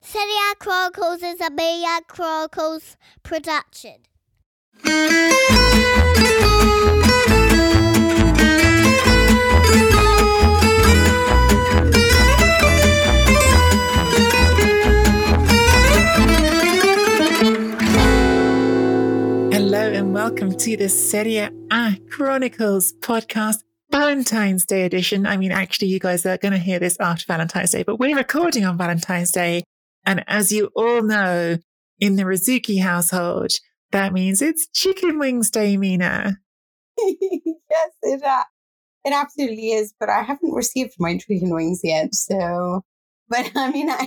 Serie Chronicles is a Media Chronicles production. Hello and welcome to the Serie A Chronicles podcast. Valentine's Day edition. I mean, actually, you guys are going to hear this after Valentine's Day, but we're recording on Valentine's Day. And as you all know, in the Rzouki household, that means it's chicken wings day, Mina. yes, it, uh, it absolutely is. But I haven't received my chicken wings yet. So, but I mean, I,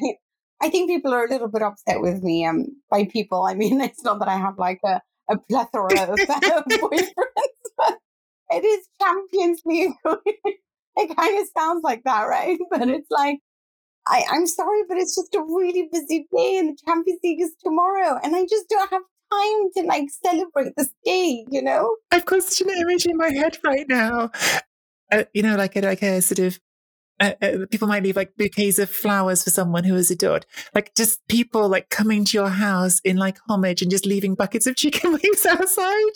I think people are a little bit upset with me. Um, by people, I mean, it's not that I have like a, a plethora of boyfriends, but it is Champions League. it kind of sounds like that, right? But it's like, I, I'm sorry, but it's just a really busy day and the Champions League is tomorrow. And I just don't have time to like celebrate this day, you know? I've got such an image in my head right now. Uh, you know, like a, like a sort of uh, uh, people might leave like bouquets of flowers for someone who is adored. Like just people like coming to your house in like homage and just leaving buckets of chicken wings outside.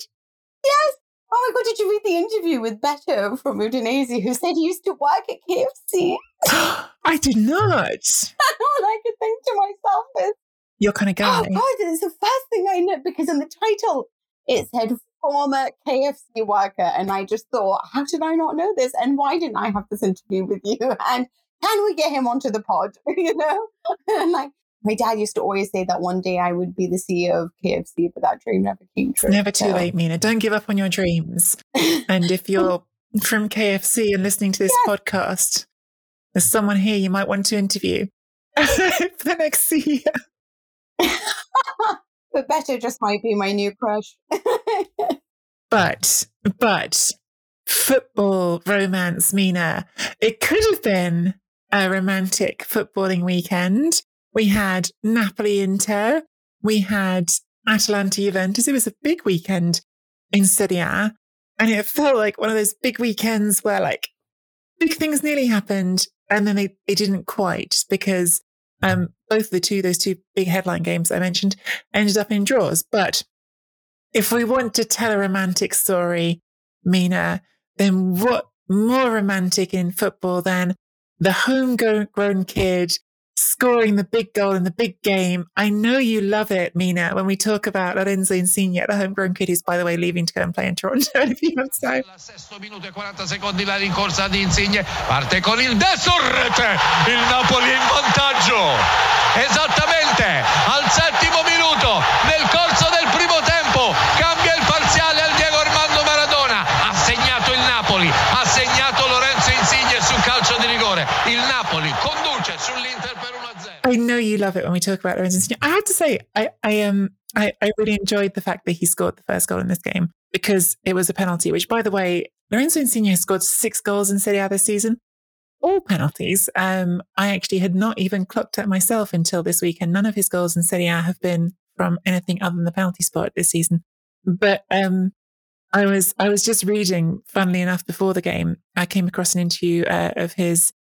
Yes. Oh my god, did you read the interview with Beto from Udinese who said he used to work at KFC? I did not. All I could think to myself is You're kind of oh guy. Oh god, it's the first thing I know because in the title it said former KFC worker, and I just thought, how did I not know this? And why didn't I have this interview with you? And can we get him onto the pod? you know, and like my dad used to always say that one day I would be the CEO of KFC, but that dream never came true. Never too so. late, Mina. Don't give up on your dreams. and if you're from KFC and listening to this podcast, there's someone here you might want to interview for the next CEO. but Beto just might be my new crush. but, but football romance, Mina, it could have been a romantic footballing weekend we had Napoli Inter. We had Atalanta Juventus. It was a big weekend in Serie A. And it felt like one of those big weekends where like big things nearly happened and then they, they didn't quite because um, both the two, those two big headline games I mentioned ended up in draws. But if we want to tell a romantic story, Mina, then what more romantic in football than the homegrown kid scoring the big goal in the big game. I know you love it, Mina, when we talk about Lorenzo Insigne, the homegrown kid who's, by the way, leaving to go and play in Toronto in a few months' time. Sesto minuto e 40 secondi la rincorsa Insigne. Parte con il destro rete. Il Napoli in vantaggio. Esattamente al settimo minuto nel corso del primo tempo I know you love it when we talk about Lorenzo Insigne. I have to say, I, I um, I, I really enjoyed the fact that he scored the first goal in this game because it was a penalty. Which, by the way, Lorenzo Insigne has scored six goals in Serie A this season. all penalties. Um, I actually had not even clocked at myself until this weekend. None of his goals in Serie A have been from anything other than the penalty spot this season. But um, I was I was just reading, funnily enough, before the game, I came across an interview uh, of his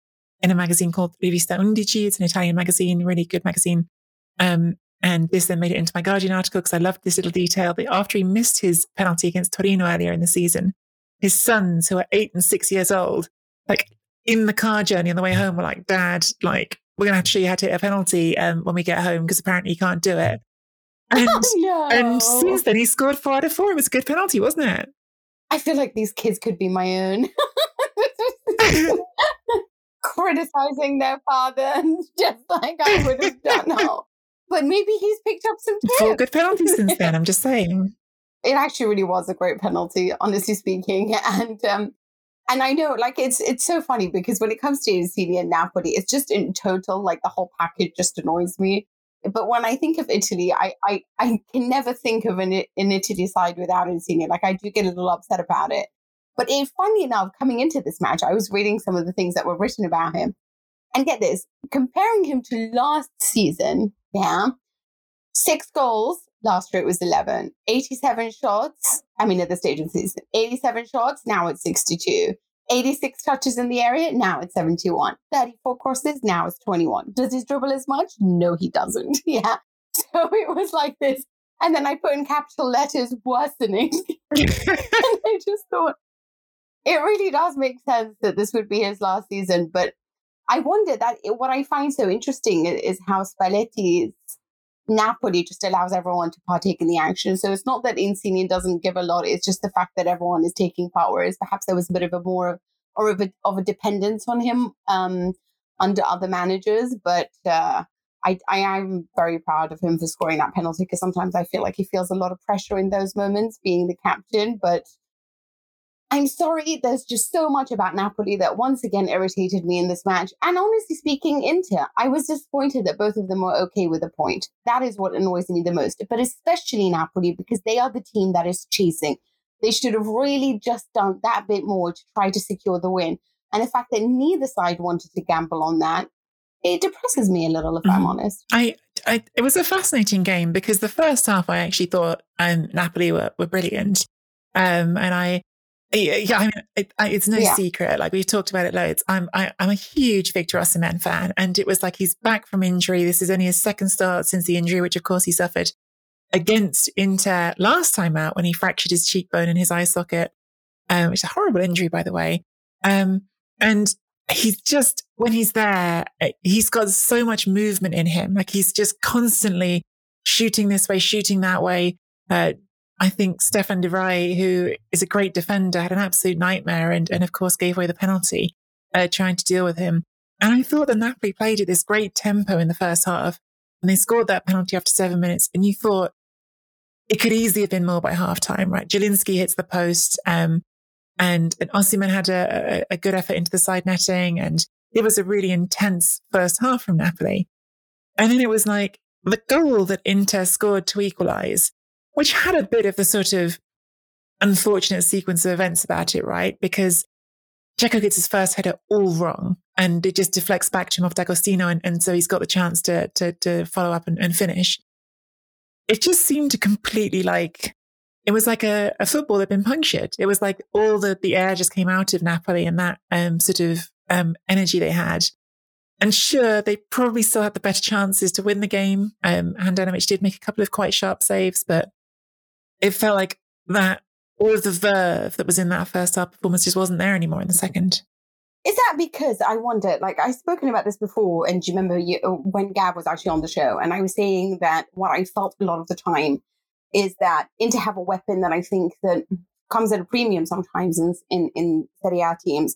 in a magazine called Rivista Undici. It's an Italian magazine, really good magazine. Um, and this then made it into my Guardian article because I loved this little detail that after he missed his penalty against Torino earlier in the season, his sons, who are eight and six years old, like in the car journey on the way home, were like, Dad, like, we're going to have to show you how to hit a penalty um, when we get home because apparently you can't do it. And, Oh, no. and since then, he scored four out of four. It was a good penalty, wasn't it? I feel like these kids could be my own. Criticizing their father, just like I would have done. now. But maybe he's picked up some tips. Four good penalties since then. I'm just saying. it actually really was a great penalty, honestly speaking. And um, and I know, like it's it's so funny because when it comes to Insigne and Napoli, it's just in total, like the whole package just annoys me. But when I think of Italy, I I, I can never think of an, an Italy side without Insigne. Like I do get a little upset about it. But if, funny enough, coming into this match, I was reading some of the things that were written about him. And get this, comparing him to last season, yeah, six goals. Last year it was 11. 87 shots. I mean, at the stage of the season, 87 shots. Now it's 62. 86 touches in the area. Now it's 71. 34 crosses. Now it's 21. Does he dribble as much? No, he doesn't. Yeah. So it was like this. And then I put in capital letters worsening. and I just thought, it really does make sense that this would be his last season. But I wonder that what I find so interesting is how Spalletti's Napoli just allows everyone to partake in the action. So it's not that Insigne doesn't give a lot; it's just the fact that everyone is taking part. Whereas perhaps there was a bit of a more or of a, of a dependence on him um, under other managers. But uh, I, I am very proud of him for scoring that penalty because sometimes I feel like he feels a lot of pressure in those moments, being the captain. But I'm sorry, there's just so much about Napoli that once again irritated me in this match. And honestly speaking, Inter, I was disappointed that both of them were okay with a point. That is what annoys me the most, but especially Napoli because they are the team that is chasing. They should have really just done that bit more to try to secure the win. And the fact that neither side wanted to gamble on that, it depresses me a little, if I'm Mhm. honest. I, I, it was a fascinating game because the first half I actually thought um, Napoli were, were brilliant. Um, and I, yeah, I mean, it, I, it's no Yeah. secret. Like we've talked about it loads. I'm, I, I'm a huge Victor Osimhen fan, and it was like he's back from injury. This is only his second start since the injury, which of course he suffered against Inter last time out when he fractured his cheekbone and his eye socket, um, which is a horrible injury, by the way. Um, and he's just when he's there, eh, he's got so much movement in him. Like he's just constantly shooting this way, shooting that way. Uh, I think Stefan De Vrij, who is a great defender, had an absolute nightmare and, and of course gave away the penalty, uh, trying to deal with him. And I thought that Napoli played at this great tempo in the first half and they scored that penalty after seven minutes. And you thought it could easily have been more by half time, right? Zielinski hits the post, um, and, and Osimhen had a, a, a good effort into the side netting. And it was a really intense first half from Napoli. And then it was like the goal that Inter scored to equalize, which had a bit of the sort of unfortunate sequence of events about it, right? Because Dzeko gets his first header all wrong and it just deflects back to him off D'Agostino. And, and so he's got the chance to, to, to follow up and, and finish. It just seemed to completely like, it was like a, a football had been punctured. It was like all the, the air just came out of Napoli and that um, sort of um, energy they had. And sure, they probably still had the better chances to win the game. Um, Handanovic did make a couple of quite sharp saves, but it felt like that all of the verve that was in that first half performance just wasn't there anymore in the second. Is that because I wonder, like I've spoken about this before, and do you remember you, uh, when Gab was actually on the show, and I was saying that what I felt a lot of the time is that in to have a weapon that I think that comes at a premium sometimes in in, in Serie A teams,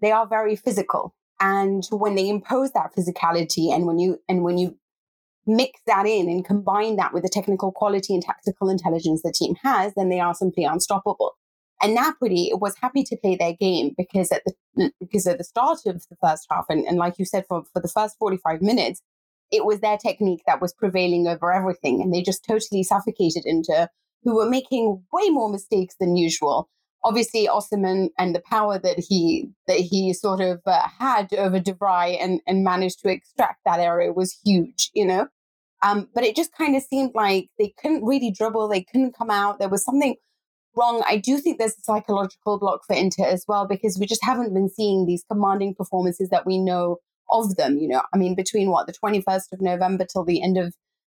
they are very physical, and when they impose that physicality, and when you and when you mix that in and combine that with the technical quality and tactical intelligence the team has, then they are simply unstoppable. And Napoli was happy to play their game because at the because at the start of the first half, and, and like you said, for, for the first 45 minutes, it was their technique that was prevailing over everything. And they just totally suffocated Inter, who were making way more mistakes than usual. obviously Osimhen and the power that he that he sort of uh, had over De and and managed to extract that area was huge, you know. Um, but it just kind of seemed like they couldn't really dribble, they couldn't come out. There was something wrong. I do think there's a psychological block for Inter as well because we just haven't been seeing these commanding performances that we know of them. You know, I mean, between what the 21st of November till the end of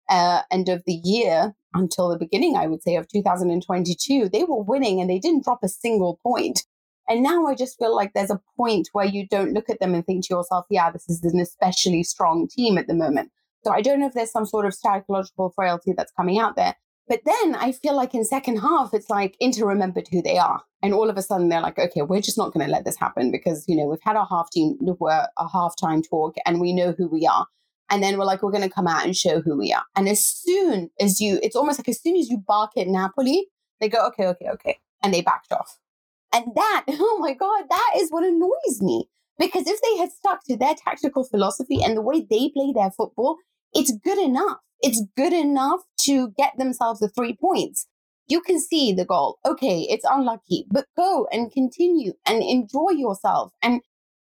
uh, end of the year until the beginning, I would say, of 2022, they were winning and they didn't drop a single point. And now I just feel like there's a point where you don't look at them and think to yourself, yeah, this is an especially strong team at the moment. So I don't know if there's some sort of psychological frailty that's coming out there. But then I feel like in second half, it's like Inter remembered who they are. And all of a sudden they're like, okay, we're just not going to let this happen because, you know, we've had our half team, we're a halftime talk and we know who we are. And then we're like, we're going to come out and show who we are. And as soon as you, it's almost like as soon as you bark at Napoli, they go, okay, okay, okay. And they backed off. And that, oh my God, that is what annoys me. Because if they had stuck to their tactical philosophy and the way they play their football, it's good enough. It's good enough to get themselves the three points. You can see the goal. Okay, it's unlucky, but go and continue and enjoy yourself and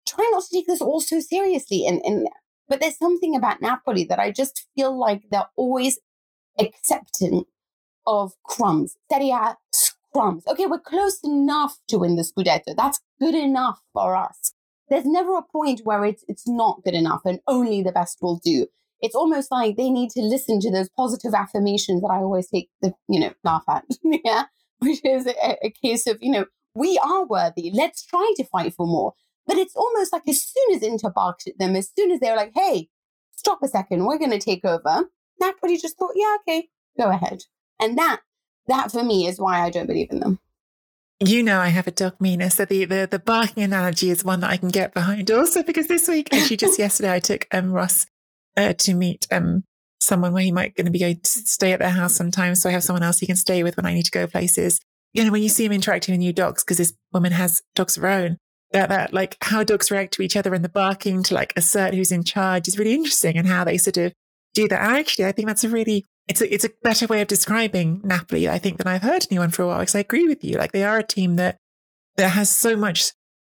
try not to take this all so seriously. And, and but there's something about Napoli that I just feel like they're always accepting of crumbs. Serie A crumbs. Okay, we're close enough to win the Scudetto. That's good enough for us. There's never a point where it's it's not good enough and only the best will do it's almost like they need to listen to those positive affirmations that I always take the, you know, laugh at. yeah. Which is a, a, case of, you know, we are worthy. Let's try to fight for more. But it's almost like as soon as Inter barked at them, as soon as they were like, hey, stop a second, we're going to take over, Napoli just thought, yeah, okay, go ahead. And that, that for me is why I don't believe in them. You know I have a dog Mina, so the, the the barking analogy is one that I can get behind. Also because this week, actually just yesterday, I took um, Ross uh, to meet um, someone where he might going to be going to stay at their house sometimes. So I have someone else he can stay with when I need to go places. You know, when you see him interacting with new dogs, because this woman has dogs of her own, that, that like how dogs react to each other and the barking to like assert who's in charge is really interesting and how they sort of do that. And actually, I think that's a really, it's a, it's a better way of describing Napoli, I think, than I've heard anyone for a while. Because I agree with you. Like they are a team that, that has so much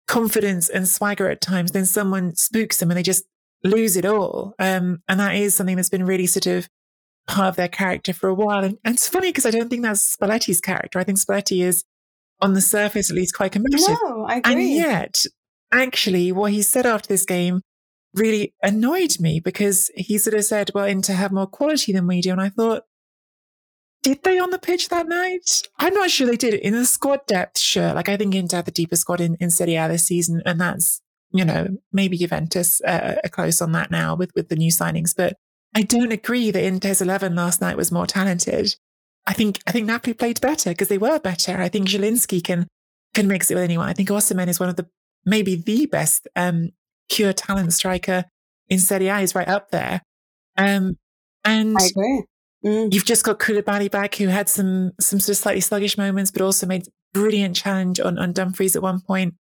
confidence and swagger at times. Then someone spooks them and they just lose it all. Um, and that is something that's been really sort of part of their character for a while. And, and it's funny because I don't think that's Spalletti's character. I think Spalletti is, on the surface at least, quite competitive. No, I agree. And yet, actually, what he said after this game really annoyed me because he sort of said, well, Inter have more quality than we do. And I thought, did they on the pitch that night? I'm not sure they did. In the squad depth, sure. Like I think Inter have the deepest squad in, in Serie A this season, and that's you know, maybe Juventus uh, are close on that now with, with the new signings. But I don't agree that Inter's 11 last night was more talented. I think, I think Napoli played better because they were better. I think Zielinski can, can mix it with anyone. I think Osimhen is one of the, maybe the best, um, pure talent striker in Serie A is right up there. Um, and I agree. Mm. You've just got Koulibaly back, who had some some sort of slightly sluggish moments, but also made brilliant challenge on on Dumfries at one point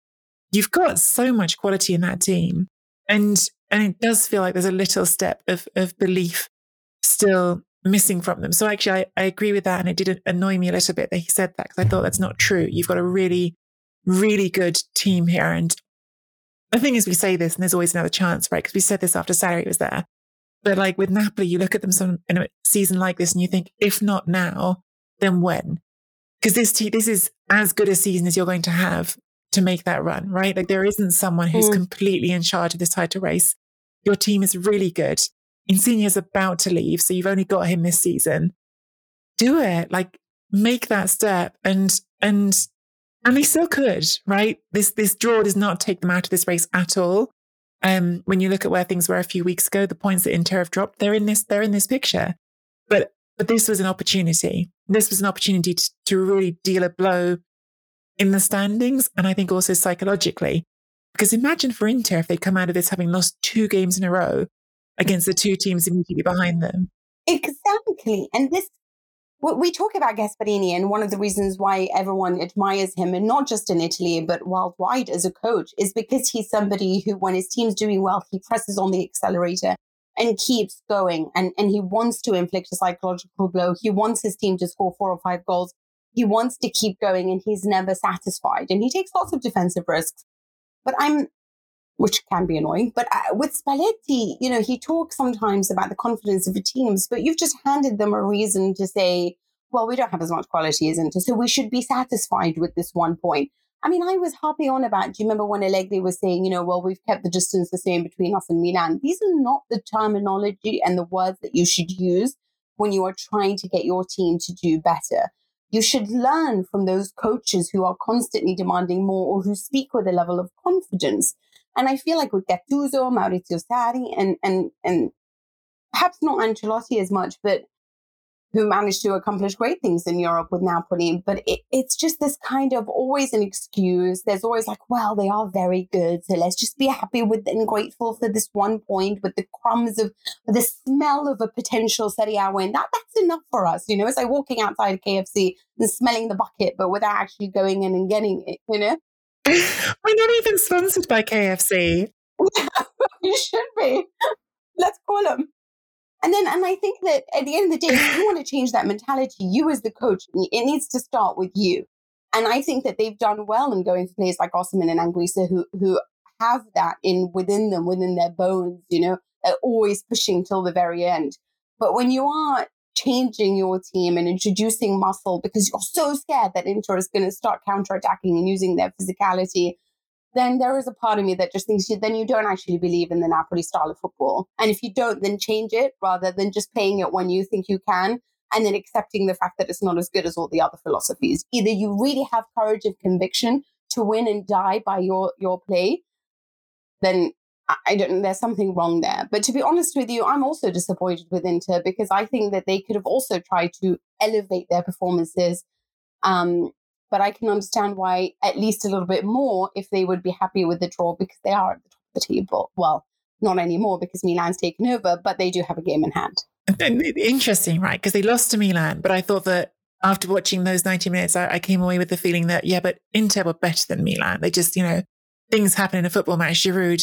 you've got so much quality in that team. And and it does feel like there's a little step of of belief still missing from them. So actually I, I agree with that. And it did annoy me a little bit that he said that because I thought that's not true. You've got a really, really good team here. And the thing is we say this and there's always another chance, right? Because we said this after Sarri was there. But like with Napoli, you look at them some, in a season like this and you think, if not now, then when? Because this, te- this is as good a season as you're going to have to make that run, right? Like there isn't someone who's mm. completely in charge of this title race. Your team is really good. Insigne's about to leave, so you've only got him this season. Do it. Like make that step and and and they still could, right? This this draw does not take them out of this race at all. Um, when you look at where things were a few weeks ago, the points that Inter have dropped, they're in this, they're in this picture. But but this was an opportunity. This was an opportunity to, to really deal a blow in the standings and I think also psychologically. Because imagine for Inter if they come out of this having lost two games in a row against the two teams immediately behind them. Exactly. And this, we talk about Gasperini, and one of the reasons why everyone admires him, and not just in Italy, but worldwide as a coach, is because he's somebody who, when his team's doing well, he presses on the accelerator and keeps going. And, and he wants to inflict a psychological blow. He wants his team to score four or five goals he wants to keep going and he's never satisfied and he takes lots of defensive risks. But I'm, which can be annoying, but uh, with Spalletti, you know, he talks sometimes about the confidence of the teams, but you've just handed them a reason to say, well, we don't have as much quality as Inter, so we should be satisfied with this one point. I mean, I was harping on about, do you remember when Allegri was saying, you know, well, we've kept the distance the same between us and Milan? These are not the terminology and the words that you should use when you are trying to get your team to do better. You should learn from those coaches who are constantly demanding more or who speak with a level of confidence. And I feel like with Gattuso, Maurizio Sarri, and and and perhaps not Ancelotti as much, but who managed to accomplish great things in Europe with Napoli. But it, it's just this kind of always an excuse. There's always like, well, they are very good. So let's just be happy with and grateful for this one point with the crumbs of the smell of a potential Serie A win. That, that's enough for us. You know, it's like walking outside KFC and smelling the bucket, but without actually going in and getting it, you know? We're not even sponsored by KFC. you should be. Let's call them. And then, and I think that at the end of the day, if you want to change that mentality, you as the coach, it needs to start with you. And I think that they've done well in going to players like Osimhen and Anguissa who, who have that in within them, within their bones, you know, they're always pushing till the very end. But when you are changing your team and introducing muscle because you're so scared that Inter is going to start counterattacking and using their physicality then there is a part of me that just thinks you, then you don't actually believe in the Napoli style of football. And if you don't, then change it rather than just playing it when you think you can and then accepting the fact that it's not as good as all the other philosophies. Either you really have courage of conviction to win and die by your, your play, then I don't there's something wrong there. But to be honest with you, I'm also disappointed with Inter because I think that they could have also tried to elevate their performances um, but I can understand why at least a little bit more if they would be happy with the draw because they are at the top of the table. Well, not anymore because Milan's taken over, but they do have a game in hand. Interesting, right? Because they lost to Milan, but I thought that after watching those 90 minutes, I, I, came away with the feeling that, yeah, but Inter were better than Milan. They just, you know, things happen in a football match. Giroud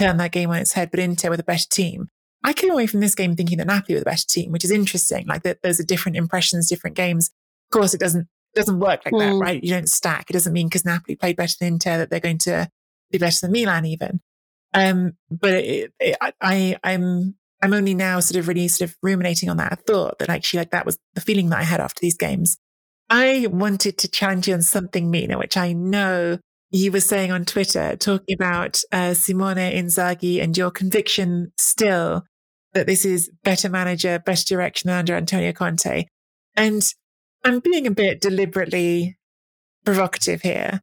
turned that game on its head, but Inter were the better team. I came away from this game thinking that Napoli were the better team, which is interesting. Like that, those are different impressions, different games. Of course, it doesn't doesn't work like mm. that, right? You don't stack. It doesn't mean because Napoli played better than Inter that they're going to be better than Milan even. Um, but it, it, I, I'm, I'm only now sort of really sort of ruminating on that. I thought that actually like that was the feeling that I had after these games. I wanted to challenge you on something, Mina, which I know you were saying on Twitter, talking about uh, Simone Inzaghi and your conviction still that this is better manager, better direction than under Antonio Conte. And I'm being a bit deliberately provocative here,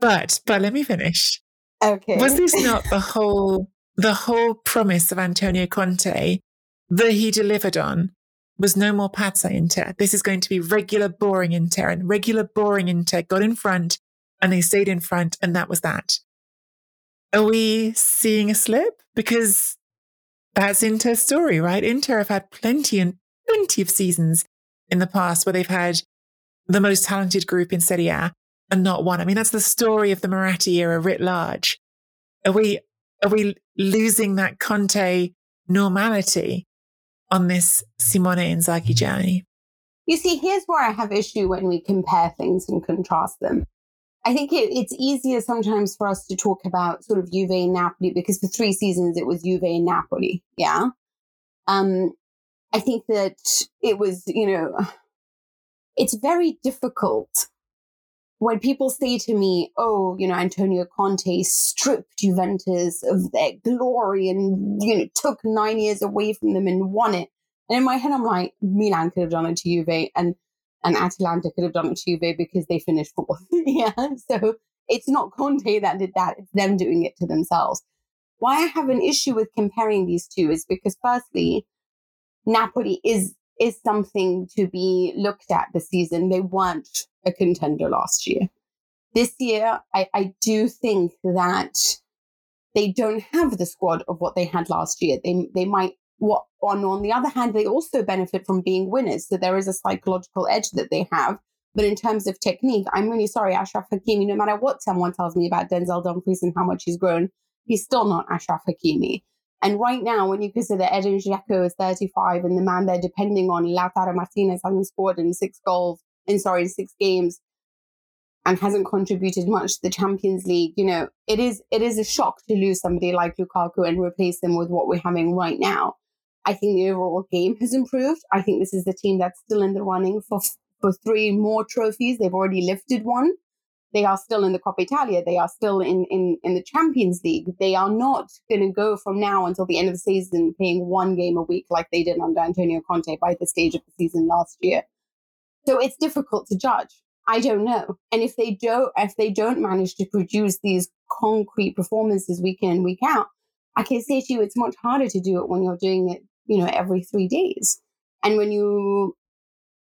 but but let me finish. Okay. Was this not the whole the whole promise of Antonio Conte that he delivered on? Was no more Pazza Inter. This is going to be regular boring Inter, and regular boring Inter got in front, and they stayed in front, and that was that. Are we seeing a slip? Because that's Inter's story, right? Inter have had plenty and plenty of seasons in the past where they've had the most talented group in Serie A and not one. I mean, that's the story of the Moratti era writ large. Are we, are we losing that Conte normality on this Simone Inzaghi journey? You see, here's where I have issue when we compare things and contrast them. I think it, it's easier sometimes for us to talk about sort of Juve and Napoli because for three seasons it was Juve and Napoli. Yeah. Um, I think that it was, you know, it's very difficult when people say to me, oh, you know, Antonio Conte stripped Juventus of their glory and, you know, took nine years away from them and won it. And in my head, I'm like, Milan could have done it to Juve and, and Atalanta could have done it to Juve because they finished fourth. yeah. So it's not Conte that did that. It's them doing it to themselves. Why I have an issue with comparing these two is because firstly, Napoli is is something to be looked at this season. They weren't a contender last year. This year, I, I do think that they don't have the squad of what they had last year. They they might what on on the other hand, they also benefit from being winners. So there is a psychological edge that they have. But in terms of technique, I'm really sorry, Ashraf Hakimi, no matter what someone tells me about Denzel Dumfries and how much he's grown, he's still not Ashraf Hakimi. And right now, when you consider Edin Dzeko is 35 and the man they're depending on, Lautaro Martinez hasn't scored in six goals in sorry, six games and hasn't contributed much to the Champions League, you know, it is it is a shock to lose somebody like Lukaku and replace them with what we're having right now. I think the overall game has improved. I think this is the team that's still in the running for for three more trophies. They've already lifted one. They are still in the Coppa Italia. They are still in, in, in the Champions League. They are not going to go from now until the end of the season playing one game a week like they did under Antonio Conte by the stage of the season last year. So it's difficult to judge. I don't know. And if they don't, if they don't manage to produce these concrete performances week in, week out, I can say to you, it's much harder to do it when you're doing it, you know, every three days. And when you,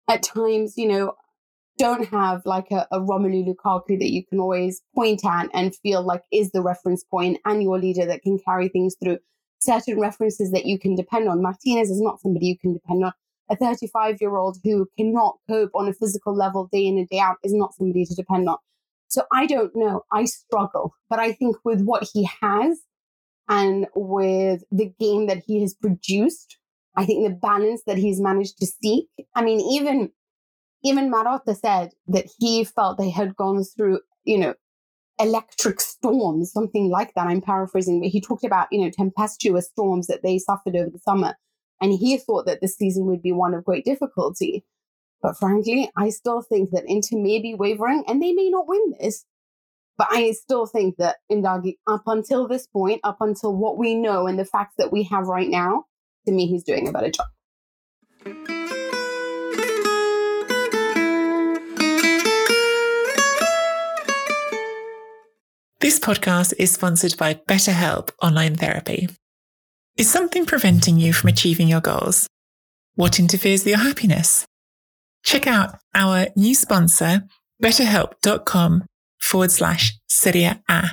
at times, you know, don't have like a, a Romelu Lukaku that you can always point at and feel like is the reference point and your leader that can carry things through. Certain references that you can depend on. Martinez is not somebody you can depend on a 35 year old who cannot cope on a physical level day in and day out is not somebody to depend on. So I don't know. I struggle. But I think with what he has and with the game that he has produced, I think the balance that he's managed to seek. I mean, even even Marotta said that he felt they had gone through, you know, electric storms, something like that. I'm paraphrasing, but he talked about, you know, tempestuous storms that they suffered over the summer. And he thought that this season would be one of great difficulty. But frankly, I still think that Inter may be wavering and they may not win this. But I still think that Inzaghi, up until this point, up until what we know and the facts that we have right now, to me, he's doing a better job. This podcast is sponsored by BetterHelp Online Therapy. Is something preventing you from achieving your goals? What interferes with your happiness? Check out our new sponsor, betterhelp.com forward slash Serie A.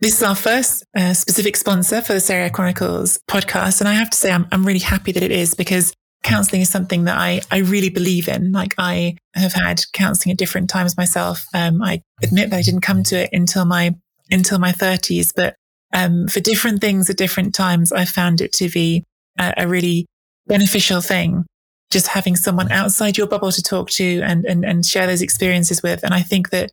This is our first uh, specific sponsor for the Serie A Chronicles podcast. And I have to say, I'm, I'm really happy that it is because counseling is something that I, I really believe in. Like I have had counseling at different times myself. Um, I admit that I didn't come to it until my, until my thirties, but um, for different things at different times, I found it to be a, a, really beneficial thing. Just having someone outside your bubble to talk to and, and, and share those experiences with. And I think that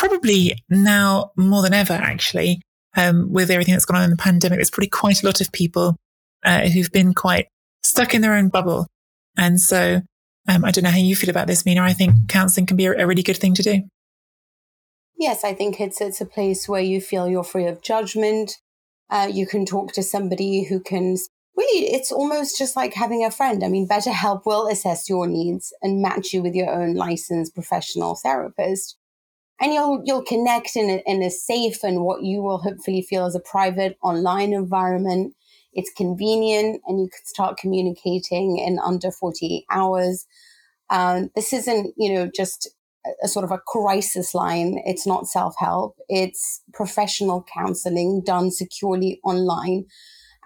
probably now more than ever, actually, um, with everything that's gone on in the pandemic, there's probably quite a lot of people uh, who've been quite stuck in their own bubble. And so um, I don't know how you feel about this, Mina. I think counseling can be a, a really good thing to do. Yes, I think it's it's a place where you feel you're free of judgment. Uh, you can talk to somebody who can really. It's almost just like having a friend. I mean, BetterHelp will assess your needs and match you with your own licensed professional therapist, and you'll you'll connect in a, in a safe and what you will hopefully feel as a private online environment. It's convenient, and you can start communicating in under 48 hours. Um, this isn't, you know, just a sort of a crisis line. It's not self help. It's professional counseling done securely online.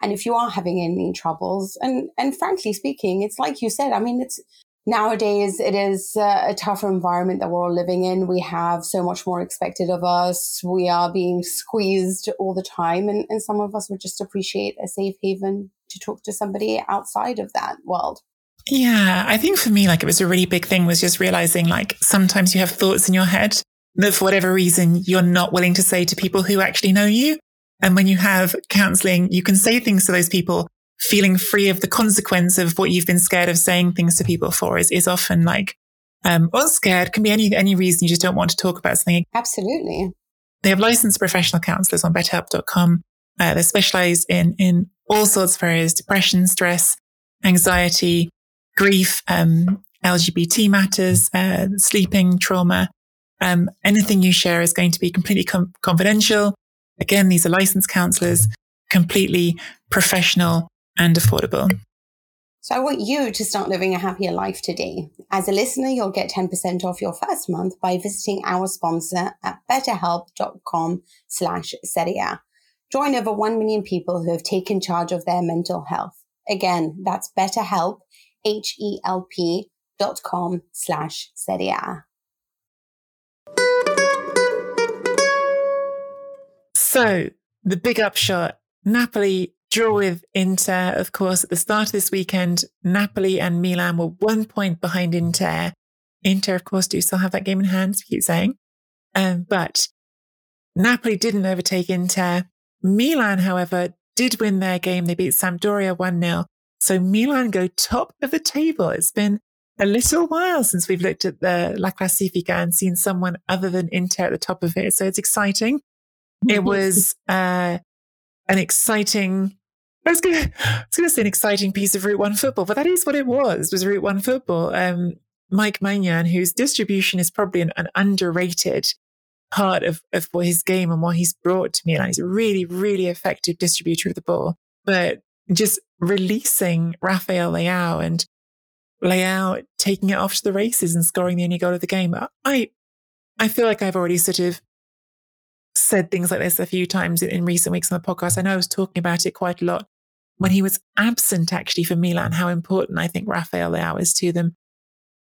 And if you are having any troubles, and and frankly speaking, it's like you said. I mean, it's nowadays it is uh, a tougher environment that we're all living in. We have so much more expected of us. We are being squeezed all the time, and and some of us would just appreciate a safe haven to talk to somebody outside of that world. Yeah, I think for me, like it was a really big thing was just realizing like sometimes you have thoughts in your head that for whatever reason you're not willing to say to people who actually know you. And when you have counseling, you can say things to those people feeling free of the consequence of what you've been scared of saying things to people for is, is often like, um, or scared can be any, any reason you just don't want to talk about something. Absolutely. They have licensed professional counselors on betterhelp.com. Uh, they specialize in, in all sorts of areas, depression, stress, anxiety, grief, um, LGBT matters, uh, sleeping, trauma. Um, anything you share is going to be completely com- confidential. Again, these are licensed counselors, completely professional and affordable. So I want you to start living a happier life today. As a listener, you'll get 10% off your first month by visiting our sponsor at betterhelp.com slash seria. Join over 1 million people who have taken charge of their mental health. Again, that's BetterHelp, H-E-L-P dot com slash Serie A. So the big upshot, Napoli draw with Inter, of course, at the start of this weekend, Napoli and Milan were one point behind Inter. Inter, of course, do still have that game in hand, we keep saying. Um, but Napoli didn't overtake Inter. Milan, however, did win their game. They beat Sampdoria 1 0. So Milan go top of the table. It's been a little while since we've looked at the La Classifica and seen someone other than Inter at the top of it. So it's exciting. It was uh, an exciting. I was going to say an exciting piece of Route One football, but that is what it was. Was Route One football? Um, Mike Maignan, whose distribution is probably an, an underrated part of, of what his game and what he's brought to Milan. He's a really, really effective distributor of the ball. But just releasing Rafael Leao and Leao taking it off to the races and scoring the only goal of the game. I I feel like I've already sort of said things like this a few times in, in recent weeks on the podcast. I know I was talking about it quite a lot when he was absent actually for Milan, how important I think Rafael Leao is to them.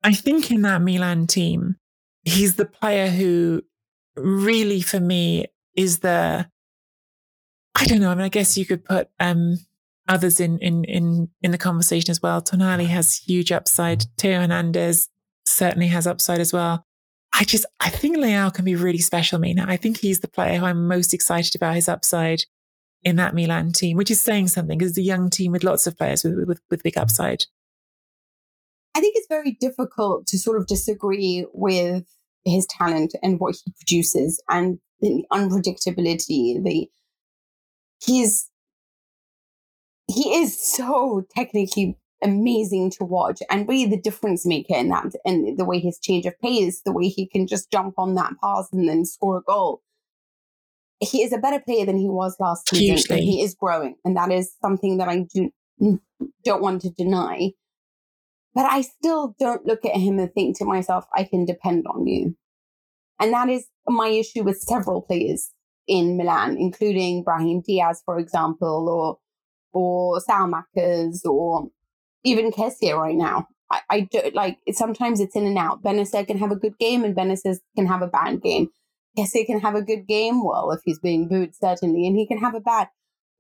I think in that Milan team, he's the player who really for me is the I don't know. I mean, I guess you could put um, others in in in in the conversation as well. Tonali has huge upside. Theo Hernandez certainly has upside as well. I just I think Leao can be really special. Mina, I think he's the player who I'm most excited about his upside in that Milan team, which is saying something because it's a young team with lots of players with, with, with big upside. I think it's very difficult to sort of disagree with his talent and what he produces and the unpredictability. The he's he is so technically amazing to watch and really the difference maker in that and the way his change of pace, the way he can just jump on that pass and then score a goal. He is a better player than he was last season. And he is growing. And that is something that I do don't want to deny. But I still don't look at him and think to myself, I can depend on you. And that is my issue with several players in Milan, including Brahim Diaz, for example, or or Saelemaekers, or even Kessie right now. I, I do like sometimes it's in and out. Bennacer can have a good game and Bennacer can have a bad game. Kessie can have a good game, well, if he's being booed, certainly, and he can have a bad.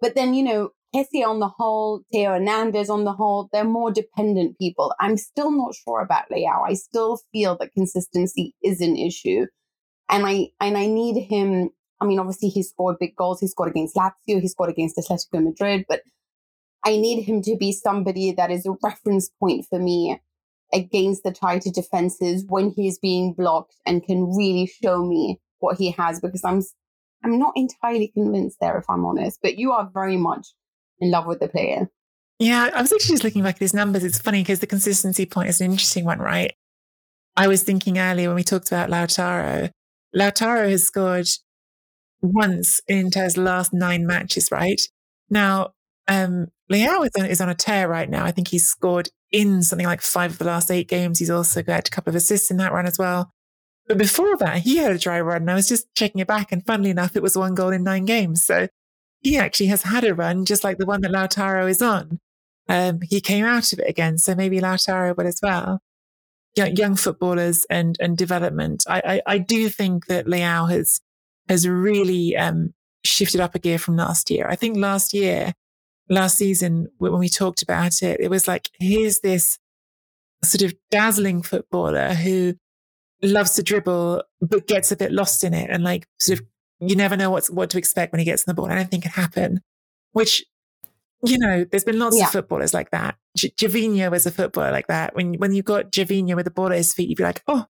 But then, you know, Kessie on the whole, Theo Hernandez on the whole, they're more dependent people. I'm still not sure about Leao. I still feel that consistency is an issue. And I and I need him. I mean, obviously he scored big goals. He scored against Lazio, he scored against Atletico Madrid, but I need him to be somebody that is a reference point for me against the tighter defenses when he's being blocked and can really show me what he has because I'm I'm not entirely convinced there if I'm honest, but you are very much in love with the player. Yeah, I was actually just looking back at his numbers. It's funny because the consistency point is an interesting one, right? I was thinking earlier when we talked about Lautaro, Lautaro has scored once in Inter's last nine matches, right? Now, um, is on, is on a tear right now. I think he's scored in something like five of the last eight games. He's also got a couple of assists in that run as well. But before that, he had a dry run. And I was just checking it back, and funnily enough, it was one goal in nine games. So he actually has had a run just like the one that Lautaro is on. Um, he came out of it again, so maybe Lautaro will as well. Young, young footballers and and development. I, I, I do think that Leao has has really um, shifted up a gear from last year. I think last year last season when we talked about it, it was like, here's this sort of dazzling footballer who loves to dribble, but gets a bit lost in it. And like, sort of, you never know what's, what to expect when he gets in the ball. I don't think it happen, which, you know, there's been lots yeah. of footballers like that. J- Gervinho was a footballer like that. When, when you got Gervinho with the ball at his feet, you'd be like, oh,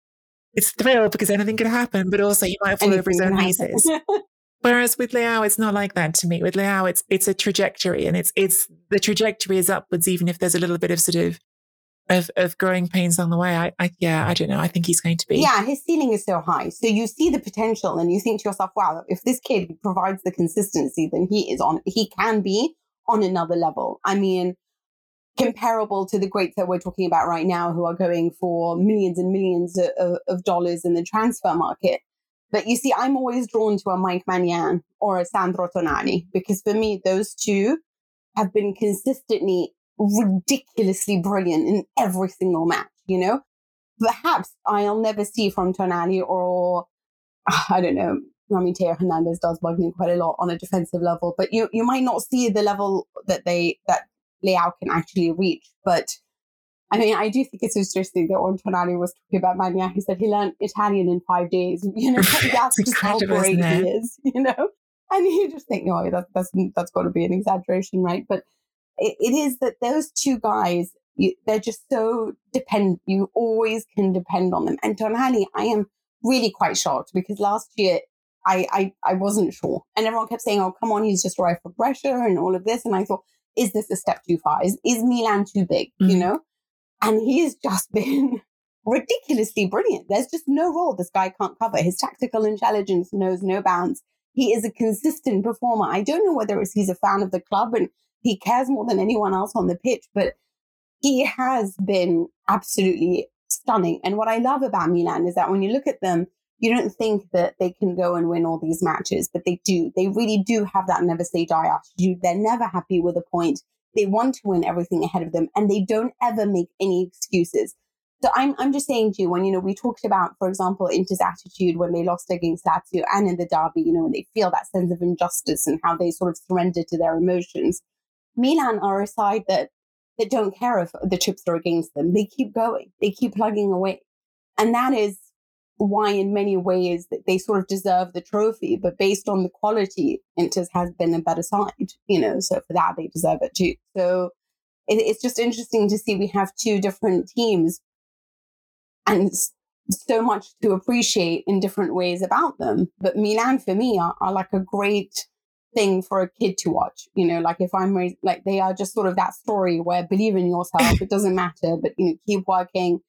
it's thrill because anything could happen, but also he might fall anything over his own pieces. Whereas with Leao, it's not like that to me. With Leao, it's it's a trajectory, and it's it's the trajectory is upwards, even if there's a little bit of sort of of of growing pains on the way. I, I yeah, I don't know. I think he's going to be. Yeah, his ceiling is so high, so you see the potential, and you think to yourself, "Wow, if this kid provides the consistency, then he is on. He can be on another level." I mean, comparable to the greats that we're talking about right now, who are going for millions and millions of, of dollars in the transfer market. But you see, I'm always drawn to a Mike Maignan or a Sandro Tonali because for me, those two have been consistently ridiculously brilliant in every single match, you know? Perhaps I'll never see from Tonali or, I don't know, I mean, Theo Hernandez does bug me quite a lot on a defensive level, but you, you might not see the level that they, that Leao can actually reach. But I mean, I do think it's interesting that when Tonali was talking about Maignan, he said he learned Italian in five days. You know, that's just how great he is, you know? And you just think, no, that, that's, that's got to be an exaggeration, right? But it, it is that those two guys, you, they're just so depend. You always can depend on them. And Tonali, I am really quite shocked because last year I, I, I wasn't sure. And everyone kept saying, oh, come on, he's just right for pressure and all of this. And I thought, is this a step too far? Is, is Milan too big? Mm-hmm. You know? And he's just been ridiculously brilliant. There's just no role this guy can't cover. His tactical intelligence knows no bounds. He is a consistent performer. I don't know whether it's he's a fan of the club and he cares more than anyone else on the pitch, but he has been absolutely stunning. And what I love about Milan is that when you look at them, you don't think that they can go and win all these matches, but they do. They really do have that never say die attitude. They're never happy with a point. They want to win everything ahead of them and they don't ever make any excuses. So I'm, I'm just saying to you, when, you know, we talked about, for example, Inter's attitude when they lost against Lazio and in the derby, you know, when they feel that sense of injustice and how they sort of surrender to their emotions. Milan are a side that, that don't care if the chips are against them. They keep going. They keep plugging away. And that is why in many ways that they sort of deserve the trophy, but based on the quality, Inter has been a better side, you know, so for that they deserve it too. So it, it's just interesting to see we have two different teams and so much to appreciate in different ways about them. But Milan for me are, are like a great thing for a kid to watch. You know, like if I'm raised, like they are just sort of that story where believe in yourself, it doesn't matter, but you know, keep working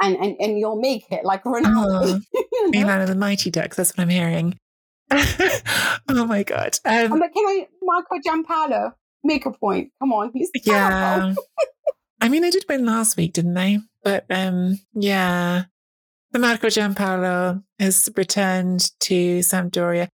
and, and, and you'll make it like Ronaldo. Oh, you know? of the Mighty Ducks, that's what I'm hearing. oh my God. Um, but can I, Marco Giampaolo, make a point? Come on, he's Yeah. I mean, they did win last week, didn't they? But um, yeah, the Marco Giampaolo has returned to Sampdoria.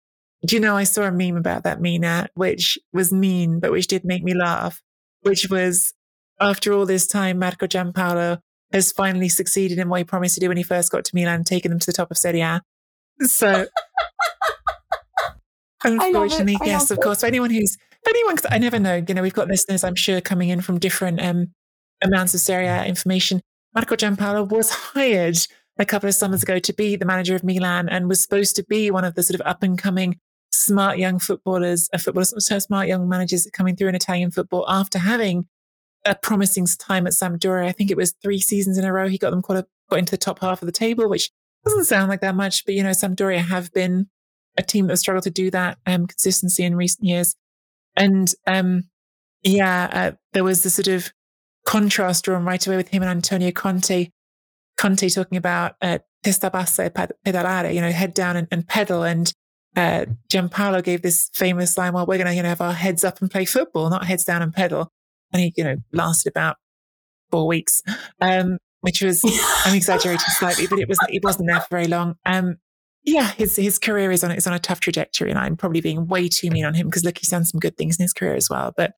Do you know, I saw a meme about that, Mina, which was mean, but which did make me laugh, which was after all this time, Marco Giampaolo has finally succeeded in what he promised to do when he first got to Milan, taking them to the top of Serie A. So, unfortunately, yes, of course. For anyone who's, for anyone, I never know, you know, we've got listeners, I'm sure, coming in from different um, amounts of Serie A information. Marco Giampaolo was hired a couple of summers ago to be the manager of Milan and was supposed to be one of the sort of up and coming smart young footballers, a footballers, so smart young managers coming through in Italian football after having a promising time at Sampdoria. I think it was three seasons in a row. He got them got into the top half of the table, which doesn't sound like that much, but you know, Sampdoria have been a team that have struggled to do that um, consistency in recent years. And um, yeah, uh, there was the sort of contrast drawn right away with him and Antonio Conte. Conte talking about uh, testa bassa e pedalare, you know, head down and, and pedal. And uh, Giampaolo gave this famous line, well, we're going to you know, have our heads up and play football, not heads down and pedal and he, you know, lasted about four weeks, um, which was, I'm exaggerating slightly, but it was, it wasn't there for very long. Um, yeah, his his career is on is on a tough trajectory, and I'm probably being way too mean on him because look, he's done some good things in his career as well, but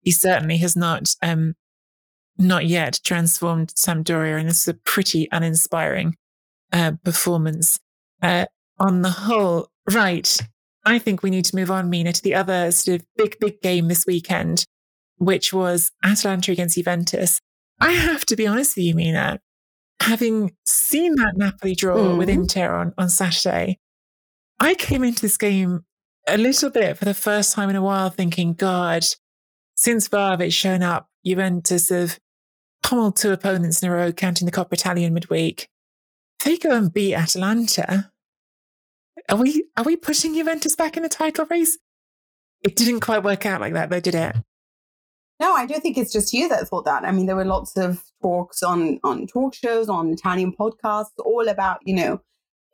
he certainly has not um, not yet transformed Sampdoria, and this is a pretty uninspiring uh, performance uh, on the whole. Right, I think we need to move on, Mina, to the other sort of big big game this weekend, which was Atalanta against Juventus. I have to be honest with you, Mina, having seen that Napoli draw mm. with Inter on, on Saturday, I came into this game a little bit for the first time in a while thinking, God, since Vlahovic shown up, Juventus have pummeled two opponents in a row, counting the Coppa Italian midweek. they go and beat Atalanta, are we are we pushing Juventus back in the title race? It didn't quite work out like that, though, did it? No, I don't think it's just you that thought that. I mean, there were lots of talks on on talk shows, on Italian podcasts, all about you know,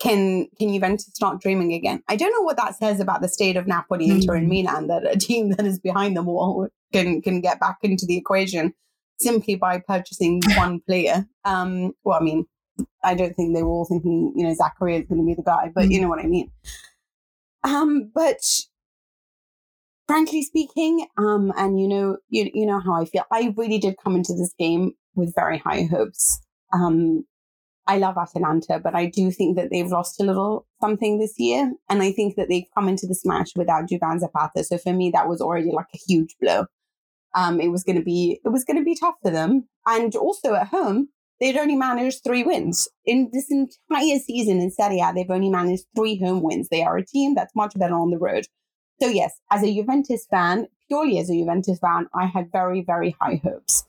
can can Juventus start dreaming again? I don't know what that says about the state of Napoli, Inter, and mm. Milan that a team that is behind them all can can get back into the equation simply by purchasing one player. Um, well, I mean, I don't think they were all thinking you know Zakaria is going to be the guy, but mm. you know what I mean. Um, but frankly speaking, um, and you know, you, you know how I feel. I really did come into this game with very high hopes. Um, I love Atalanta, but I do think that they've lost a little something this year. And I think that they've come into this match without Duvan Zapata. So for me, that was already like a huge blow. Um, it was going to be it was going to be tough for them, and also at home they'd only managed three wins in this entire season in Serie A. They've only managed three home wins. They are a team that's much better on the road. So yes, as a Juventus fan, purely as a Juventus fan, I had very very high hopes,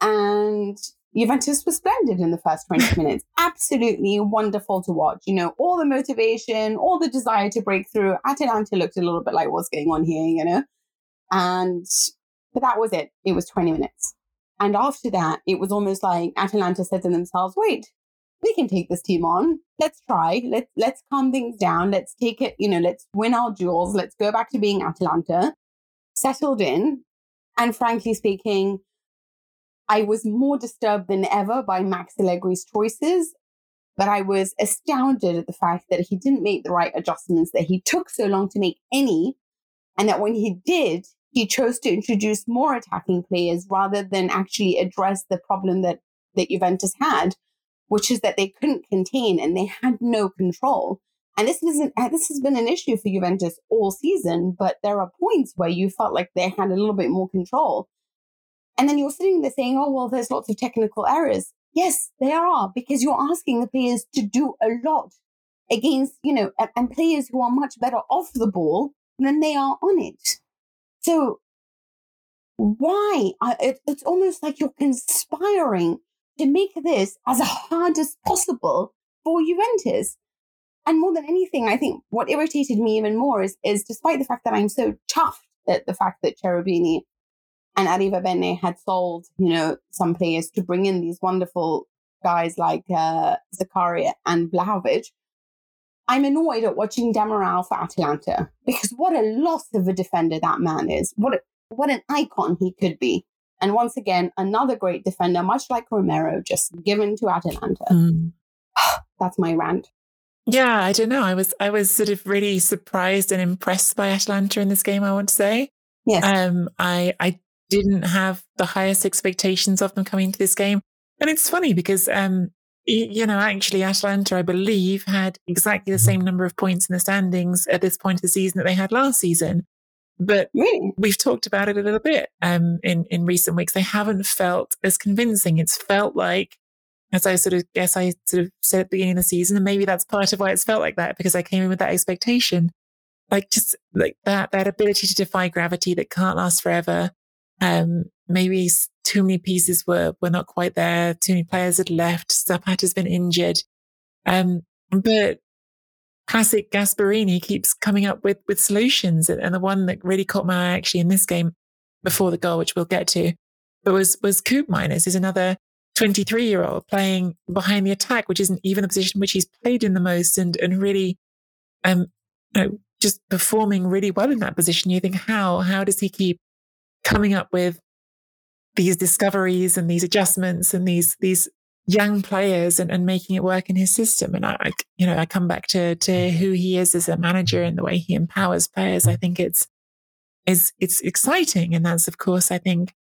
and Juventus was splendid in the first 20 minutes. Absolutely wonderful to watch. You know, all the motivation, all the desire to break through. Atalanta looked a little bit like what's going on here, you know? And, but that was it. It was 20 minutes. And after that, it was almost like Atalanta said to themselves, wait, we can take this team on. Let's try. Let's, let's calm things down. Let's take it, you know, let's win our duels. Let's go back to being Atalanta, settled in. And frankly speaking, I was more disturbed than ever by Max Allegri's choices, but I was astounded at the fact that he didn't make the right adjustments, that he took so long to make any, and that when he did, he chose to introduce more attacking players rather than actually address the problem that, that Juventus had, which is that they couldn't contain and they had no control. And this isn't uh, this has been an issue for Juventus all season, but there are points where you felt like they had a little bit more control. And then you're sitting there saying, oh, well, there's lots of technical errors. Yes, there are, because you're asking the players to do a lot against, you know, and, and players who are much better off the ball than they are on it. So why? It, it's almost like you're conspiring to make this as hard as possible for Juventus. And more than anything, I think what irritated me even more is, is despite the fact that I'm so chuffed at the fact that Cherubini and Arrivabene had sold, you know, some players to bring in these wonderful guys like uh, Zakaria and Vlahovic. I'm annoyed at watching Demiral for Atalanta because what a loss of a defender that man is. What a, what an icon he could be. And once again, another great defender, much like Romero, just given to Atalanta. Mm. That's my rant. Yeah, I don't know. I was I was sort of really surprised and impressed by Atalanta in this game. I want to say. Yes. Um, I I didn't have the highest expectations of them coming to this game. And it's funny because, um, you know, actually, Atalanta, I believe, had exactly the same number of points in the standings at this point of the season that they had last season. But we've talked about it a little bit um, in in recent weeks. They haven't felt as convincing. It's felt like, as I sort of guess I sort of said at the beginning of the season, and maybe that's part of why it's felt like that because I came in with that expectation, like just like that that ability to defy gravity that can't last forever, um, maybe too many pieces were, were not quite there. Too many players had left. Zapata's been injured. Um, but classic Gasperini keeps coming up with, with solutions. And the one that really caught my eye actually in this game before the goal, which we'll get to, but was, was Koopmeiners is another 23 year old playing behind the attack, which isn't even the position which he's played in the most and, and really, um, you know, just performing really well in that position. You think, how, how does he keep coming up with these discoveries and these adjustments and these these young players and, and making it work in his system. And I, I, you know, I come back to to who he is as a manager and the way he empowers players. I think it's is it's exciting, and that's of course I think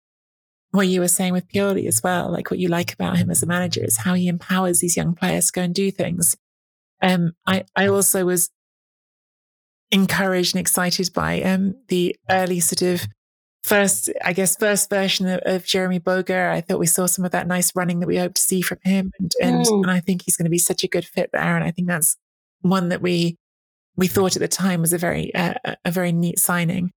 what you were saying with Pioli as well. Like what you like about him as a manager is how he empowers these young players to go and do things. Um, I I also was encouraged and excited by um the early sort of first, I guess, first version of, of, Jeremy Boga. I thought we saw some of that nice running that we hope to see from him, and and, mm. and I think he's going to be such a good fit there. And I think that's one that we we thought at the time was a very uh, a very neat signing.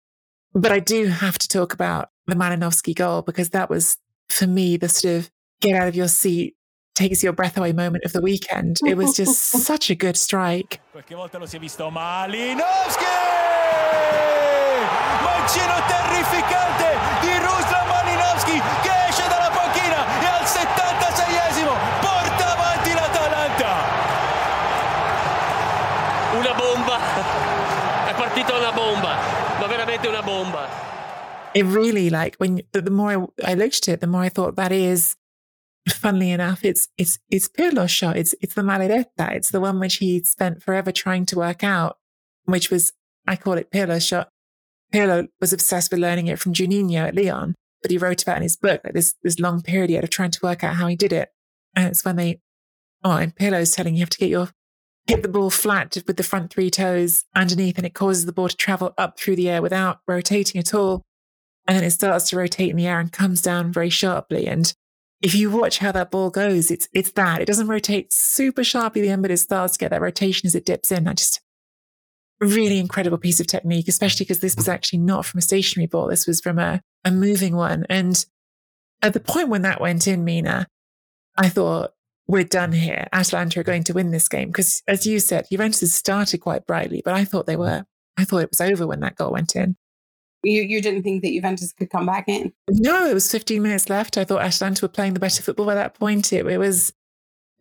But I do have to talk about the Malinovskyi goal because that was for me the sort of get out of your seat takes your breath away moment of the weekend. It was just such a good strike. Mancino terrificante di Ruslan Malinovskyi che esce dalla panchina e al 76esimo porta avanti l'Atalanta. Una bomba, è partita una bomba, ma veramente una bomba. It really like when the, the more I, I looked at it, the more I thought that is funnily enough, it's it's it's Pirlo's shot. It's it's the maledetta. It's the one which he spent forever trying to work out, which was I call it Pirlo's shot. Pirlo was obsessed with learning it from Juninho at Lyon, but he wrote about in his book like this this long period he had of trying to work out how he did it. And it's when they, oh, and Pirlo's telling you have to get your hit the ball flat with the front three toes underneath, and it causes the ball to travel up through the air without rotating at all. and then it starts to rotate in the air and comes down very sharply. And if you watch how that ball goes, it's it's that. It doesn't rotate super sharply end, but it starts to get that rotation as it dips in. I just really incredible piece of technique, especially because this was actually not from a stationary ball. This was from a, a moving one. And at the point when that went in, Mina, I thought, we're done here. Atalanta are going to win this game. Because as you said, Juventus started quite brightly, but I thought they were, I thought it was over when that goal went in. You, you didn't think that Juventus could come back in? No, it was 15 minutes left. I thought Atalanta were playing the better football by that point. It, it was,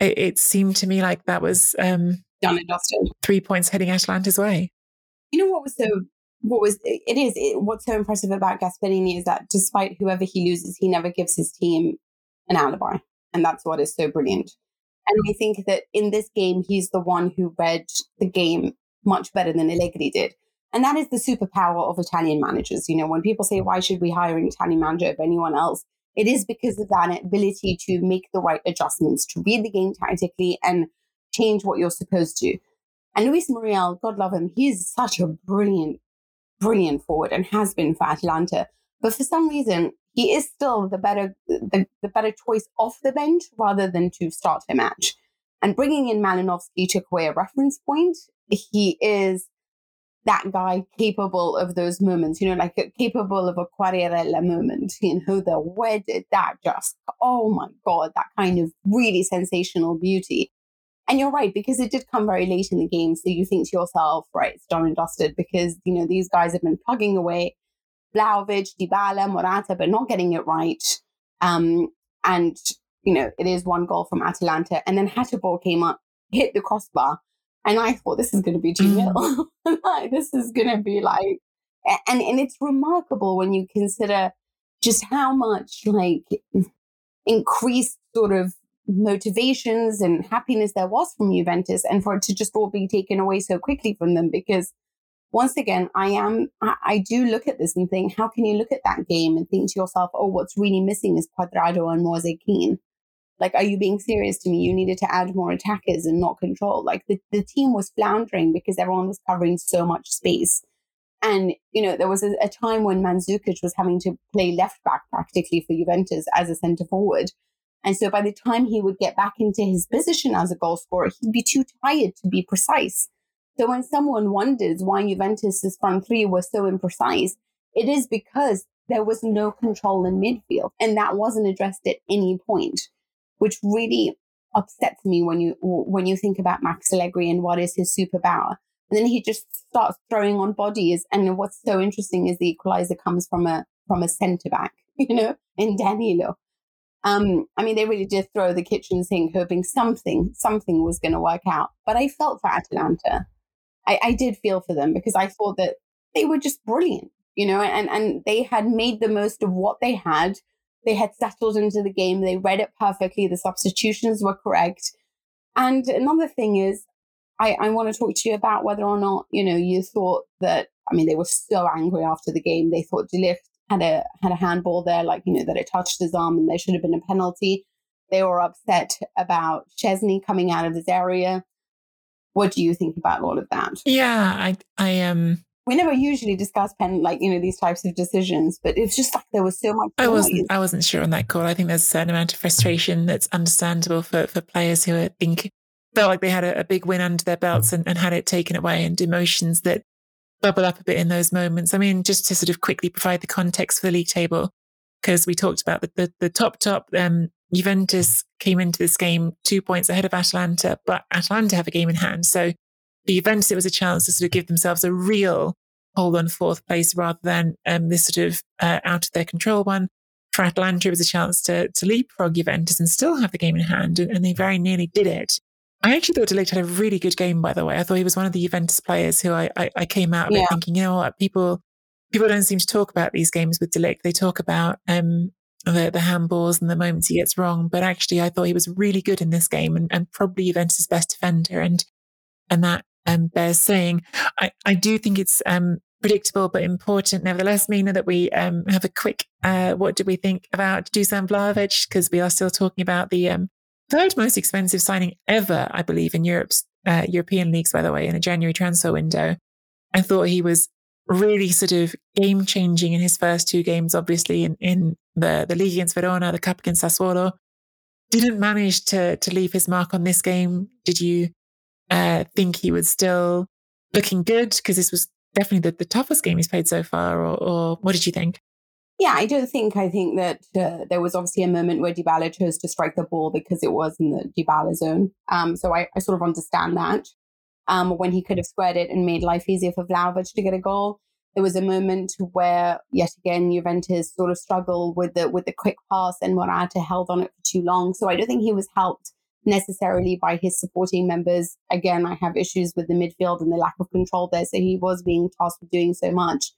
it, it, seemed to me like that was um, done and dusted. Three points heading Atalanta's way. You know what was so, what was, it is, it, what's so impressive about Gasperini is that despite whoever he loses, he never gives his team an alibi. And that's what is so brilliant. And I think that in this game, he's the one who read the game much better than Allegri did. And that is the superpower of Italian managers. You know, when people say, why should we hire an Italian manager over anyone else? It is because of that ability to make the right adjustments, to read the game tactically and change what you're supposed to. And Luis Muriel, God love him, he's such a brilliant, brilliant forward and has been for Atalanta. But for some reason, he is still the better the, the better choice off the bench rather than to start a match. And bringing in Malinovskyi took away a reference point. He is that guy capable of those moments, you know, like capable of a Quagliarella moment, you know, the where did that just, oh my God, that kind of really sensational beauty. And you're right, because it did come very late in the game. So you think to yourself, right, it's done and dusted because, you know, these guys have been plugging away. Vlahovic, Dybala, Morata, but not getting it right. Um, and, you know, it is one goal from Atalanta. And then Hateboer came up, hit the crossbar. And I thought this is going to be 2 0. Mm. like, this is going to be like, and, and it's remarkable when you consider just how much like increased sort of motivations and happiness there was from Juventus and for it to just all be taken away so quickly from them because once again, I am, I, I, do look at this and think, how can you look at that game and think to yourself, oh, what's really missing is Cuadrado and Moise Kean? Like, are you being serious to me? You needed to add more attackers and not control. Like, the, the team was floundering because everyone was covering so much space. And, you know, there was a, a time when Mandzukic was having to play left back practically for Juventus as a centre forward. And so by the time he would get back into his position as a goal scorer, he'd be too tired to be precise. So when someone wonders why Juventus's front three was so imprecise, it is because there was no control in midfield and that wasn't addressed at any point, which really upsets me when you when you think about Max Allegri and what is his superpower. And then he just starts throwing on bodies. And what's so interesting is the equalizer comes from a from a centre back, you know, in Danilo. Um, I mean, they really did throw the kitchen sink, hoping something, something was going to work out. But I felt for Atalanta. I, I did feel for them because I thought that they were just brilliant, you know, and, and they had made the most of what they had. They had settled into the game. They read it perfectly. The substitutions were correct. And another thing is, I, I want to talk to you about whether or not, you know, you thought that, I mean, they were so angry after the game. They thought De had a, had a handball there, like, you know, that it touched his arm and there should have been a penalty. They were upset about Szczesny coming out of his area. What do you think about all of that? Yeah, I I am. Um... We never usually discuss pen like you know these types of decisions, but it's just like there was so much. I wasn't. I wasn't sure on that call. I think there's a certain amount of frustration that's understandable for for players who are think felt like they had a, a big win under their belts and, and had it taken away, and emotions that bubble up a bit in those moments. I mean, just to sort of quickly provide the context for the league table, because we talked about the, the, the top top um, Juventus came into this game two points ahead of Atalanta, but Atalanta have a game in hand. So for Juventus, it was a chance to sort of give themselves a real hold on fourth place rather than um, this sort of uh, out of their control one. For Atalanta, it was a chance to, to leapfrog Juventus and still have the game in hand, and, and they very nearly did it. I actually thought De Ligt had a really good game, by the way. I thought he was one of the Juventus players who I, I, I came out of yeah. it thinking, you know what, people people don't seem to talk about these games with De Ligt. They talk about um, the, the handballs and the moments he gets wrong. But actually, I thought he was really good in this game and, and probably Juventus' best defender. And and that um, bears saying. I, I do think it's um, predictable but important, nevertheless, Mina, that we um, have a quick uh, what do we think about Dusan Vlahovic? Because we are still talking about the um, third most expensive signing ever, I believe, in Europe's uh, European leagues, by the way, in a January transfer window. I thought he was really sort of game changing in his first two games, obviously in, in the, the league against Verona, the cup against Sassuolo. Didn't manage to to leave his mark on this game. Did you uh, think he was still looking good? Because this was definitely the, the toughest game he's played so far, or, or what did you think? Yeah, I don't think. I think that uh, there was obviously a moment where Dybala chose to strike the ball because it was in the Dybala zone. Um, so I, I sort of understand that. Um, when he could have squared it and made life easier for Vlahovic to get a goal, there was a moment where yet again Juventus sort of struggled with the with the quick pass and Morata held on it for too long. So I don't think he was helped necessarily by his supporting members. Again, I have issues with the midfield and the lack of control there. So he was being tasked with doing so much.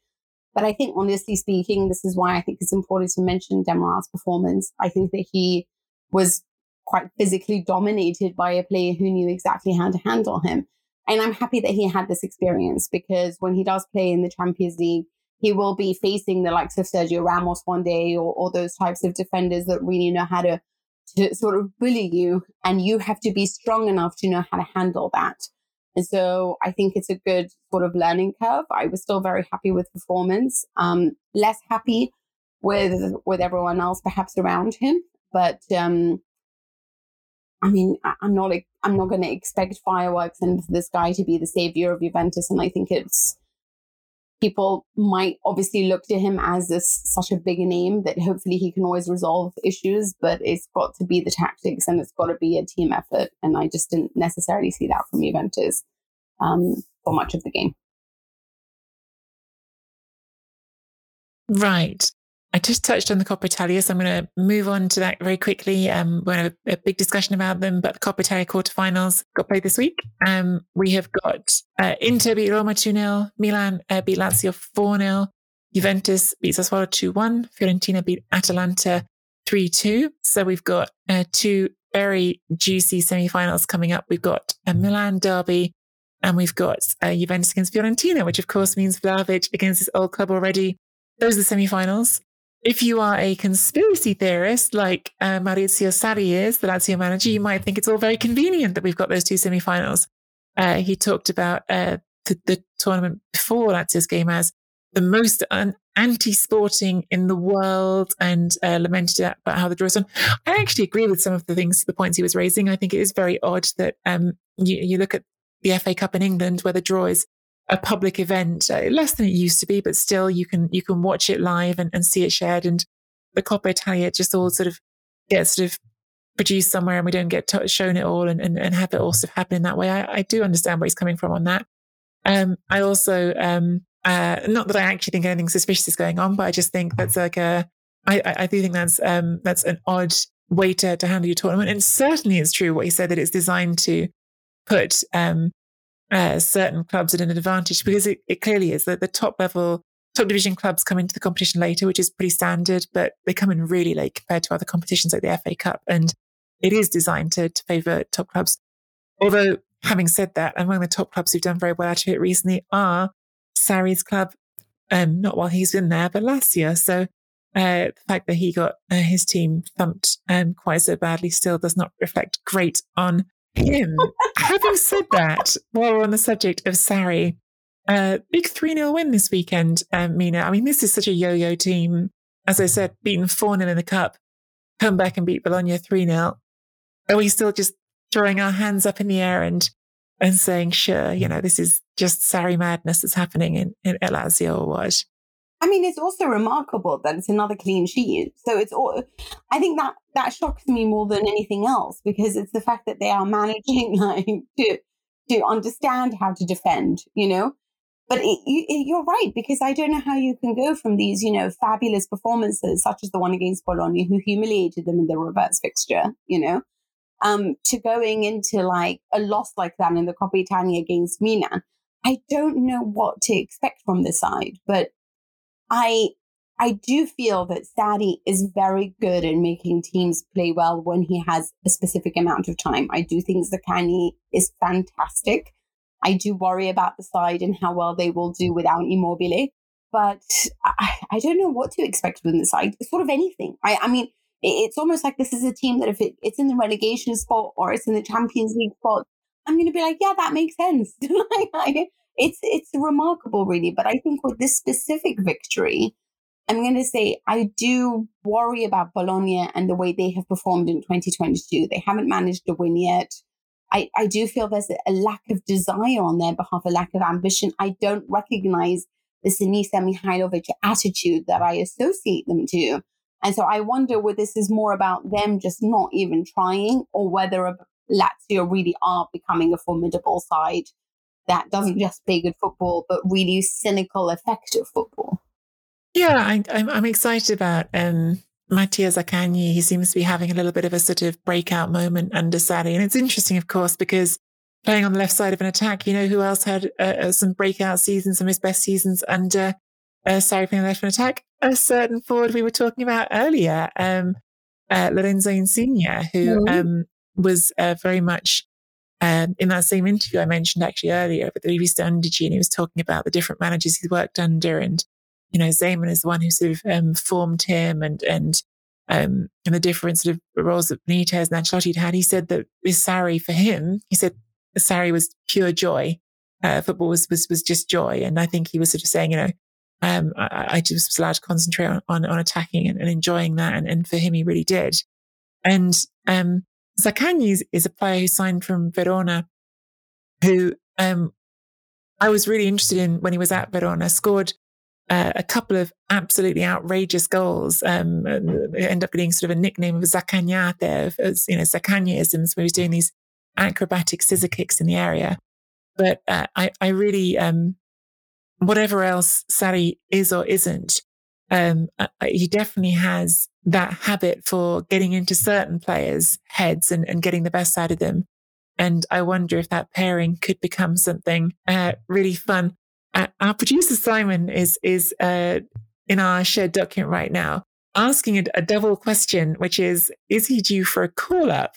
But I think, honestly speaking, this is why I think it's important to mention Demiral's performance. I think that he was quite physically dominated by a player who knew exactly how to handle him. And I'm happy that he had this experience because when he does play in the Champions League, he will be facing the likes of Sergio Ramos one day or, or those types of defenders that really know how to, to sort of bully you. And you have to be strong enough to know how to handle that. And so I think it's a good sort of learning curve. I was still very happy with performance, um, less happy with with everyone else perhaps around him. But um, I mean, I'm not I'm not going to expect fireworks and this guy to be the savior of Juventus. And I think it's people might obviously look to him as this such a big name that hopefully he can always resolve issues, but it's got to be the tactics and it's got to be a team effort. And I just didn't necessarily see that from Juventus um, for much of the game. Right. I just touched on the Coppa Italia, so I'm going to move on to that very quickly. Um, we're going to have a big discussion about them, but the Coppa Italia quarterfinals got played this week. Um, we have got uh, Inter beat Roma 2 0, Milan uh, beat Lazio 4 0, Juventus beat Sassuolo 2 1, Fiorentina beat Atalanta 3 2. So we've got uh, two very juicy semi finals coming up. We've got a Milan derby and we've got Juventus against Fiorentina, which of course means Vlahovic against his old club already. Those are the semi finals. If you are a conspiracy theorist like uh, Maurizio Sarri is, the Lazio manager, you might think it's all very convenient that we've got those two semi-finals. Uh, he talked about uh, the, the, tournament before Lazio's game as the most un- anti-sporting in the world and uh, lamented about how the draw is done. I actually agree with some of the things, the points he was raising. I think it is very odd that um, you, you look at the FA Cup in England where the draw is a public event, uh, less than it used to be, but still you can you can watch it live and, and see it shared. And the Coppa Italia just all sort of gets sort of produced somewhere, and we don't get shown it all and, and, and have it all sort of happen in that way. I, I do understand where he's coming from on that. Um, I also um, uh, not that I actually think anything suspicious is going on, but I just think that's like a I, I do think that's um, that's an odd way to, to handle your tournament. And certainly it's true what he said that it's designed to put um, uh, certain clubs at an advantage because it, it clearly is that the top level, top division clubs come into the competition later, which is pretty standard, but they come in really late compared to other competitions like the FA Cup. And it is designed to, to favour top clubs. Although, having said that, among the top clubs who've done very well out of it recently are Sarri's club, um, not while he's been there, but last year. So uh, the fact that he got uh, his team thumped um, quite so badly still does not reflect great on him. Having said that, while we're on the subject of Sarri, uh, big 3 0 win this weekend, um, Mina. I mean, this is such a yo yo team. As I said, beaten 4 0 in the cup, come back and beat Bologna 3 0. Are we still just throwing our hands up in the air and and saying, sure, you know, this is just Sarri madness that's happening in, in Lazio or what? I mean, it's also remarkable that it's another clean sheet. So it's all, I think that that shocks me more than anything else because it's the fact that they are managing like to to understand how to defend, you know. But it, you, you're right because I don't know how you can go from these, you know, fabulous performances such as the one against Bologna, who humiliated them in the reverse fixture, you know, um, to going into like a loss like that in the Coppa Italia against Milan. I don't know what to expect from this side, but I I do feel that Sarri is very good at making teams play well when he has a specific amount of time. I do think Zaccagni is fantastic. I do worry about the side and how well they will do without Immobile, but I, I don't know what to expect from the side. Sort of anything. I, I mean, it, it's almost like this is a team that if it, it's in the relegation spot or it's in the Champions League spot, I'm going to be like, yeah, that makes sense. it's it's remarkable, really. But I think with this specific victory, I'm going to say I do worry about Bologna and the way they have performed in 2022. They haven't managed to win yet. I, I do feel there's a lack of desire on their behalf, a lack of ambition. I don't recognize the Sinisa Mihajlovic attitude that I associate them to. And so I wonder whether this is more about them just not even trying or whether Lazio really are becoming a formidable side that doesn't just play good football, but really cynical, effective football. Yeah, I, am I'm, I'm excited about um, Mattia Zaccagni. He seems to be having a little bit of a sort of breakout moment under Sarri. And it's interesting, of course, because playing on the left side of an attack, you know, who else had uh, uh some breakout seasons, some of his best seasons under uh, Sarri playing on the left of an attack? A certain forward we were talking about earlier, um, uh, Lorenzo Insigne, who mm-hmm. um, was uh, very much um, in that same interview I mentioned actually earlier with the Rivista Undici, and he was talking about the different managers he's worked under and you know, Zeman is the one who sort of um, formed him and, and, um, and the different sort of roles that Benitez and Ancelotti had. He said that with Sarri for him, he said Sarri was pure joy. Uh, football was, was, was just joy. And I think he was sort of saying, you know, um, I, I, just was allowed to concentrate on, on, on attacking and, and, enjoying that. And, and for him, he really did. And, um, Zaccagni is, a player who signed from Verona, who, um, I was really interested in when he was at Verona, scored uh, a couple of absolutely outrageous goals. Um, and end up getting sort of a nickname of Zaccagnate, as you know, Zaccagnisms, where he's doing these acrobatic scissor kicks in the area. But uh, I, I really, um, whatever else Sarri is or isn't, um, he definitely has that habit for getting into certain players' heads and, and getting the best out of them. And I wonder if that pairing could become something uh, really fun uh, our producer Simon is is uh, in our shared document right now, asking a, a double question, which is: Is he due for a call up?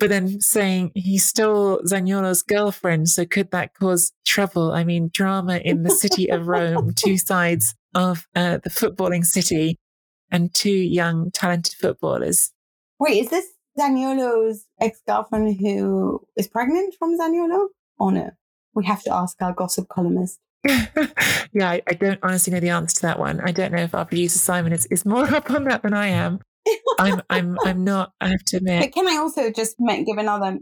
But then saying he stole Zaniolo's girlfriend, so could that cause trouble? I mean, drama in the city of Rome, two sides of uh, the footballing city, and two young, talented footballers. Wait, is this Zaniolo's ex girlfriend who is pregnant from Zaniolo? Or no? We have to ask our gossip columnist. yeah, I, I, don't honestly know the answer to that one. I don't know if our producer Simon is, is more up on that than I am. I'm I'm I'm not. I have to admit. But can I also just give another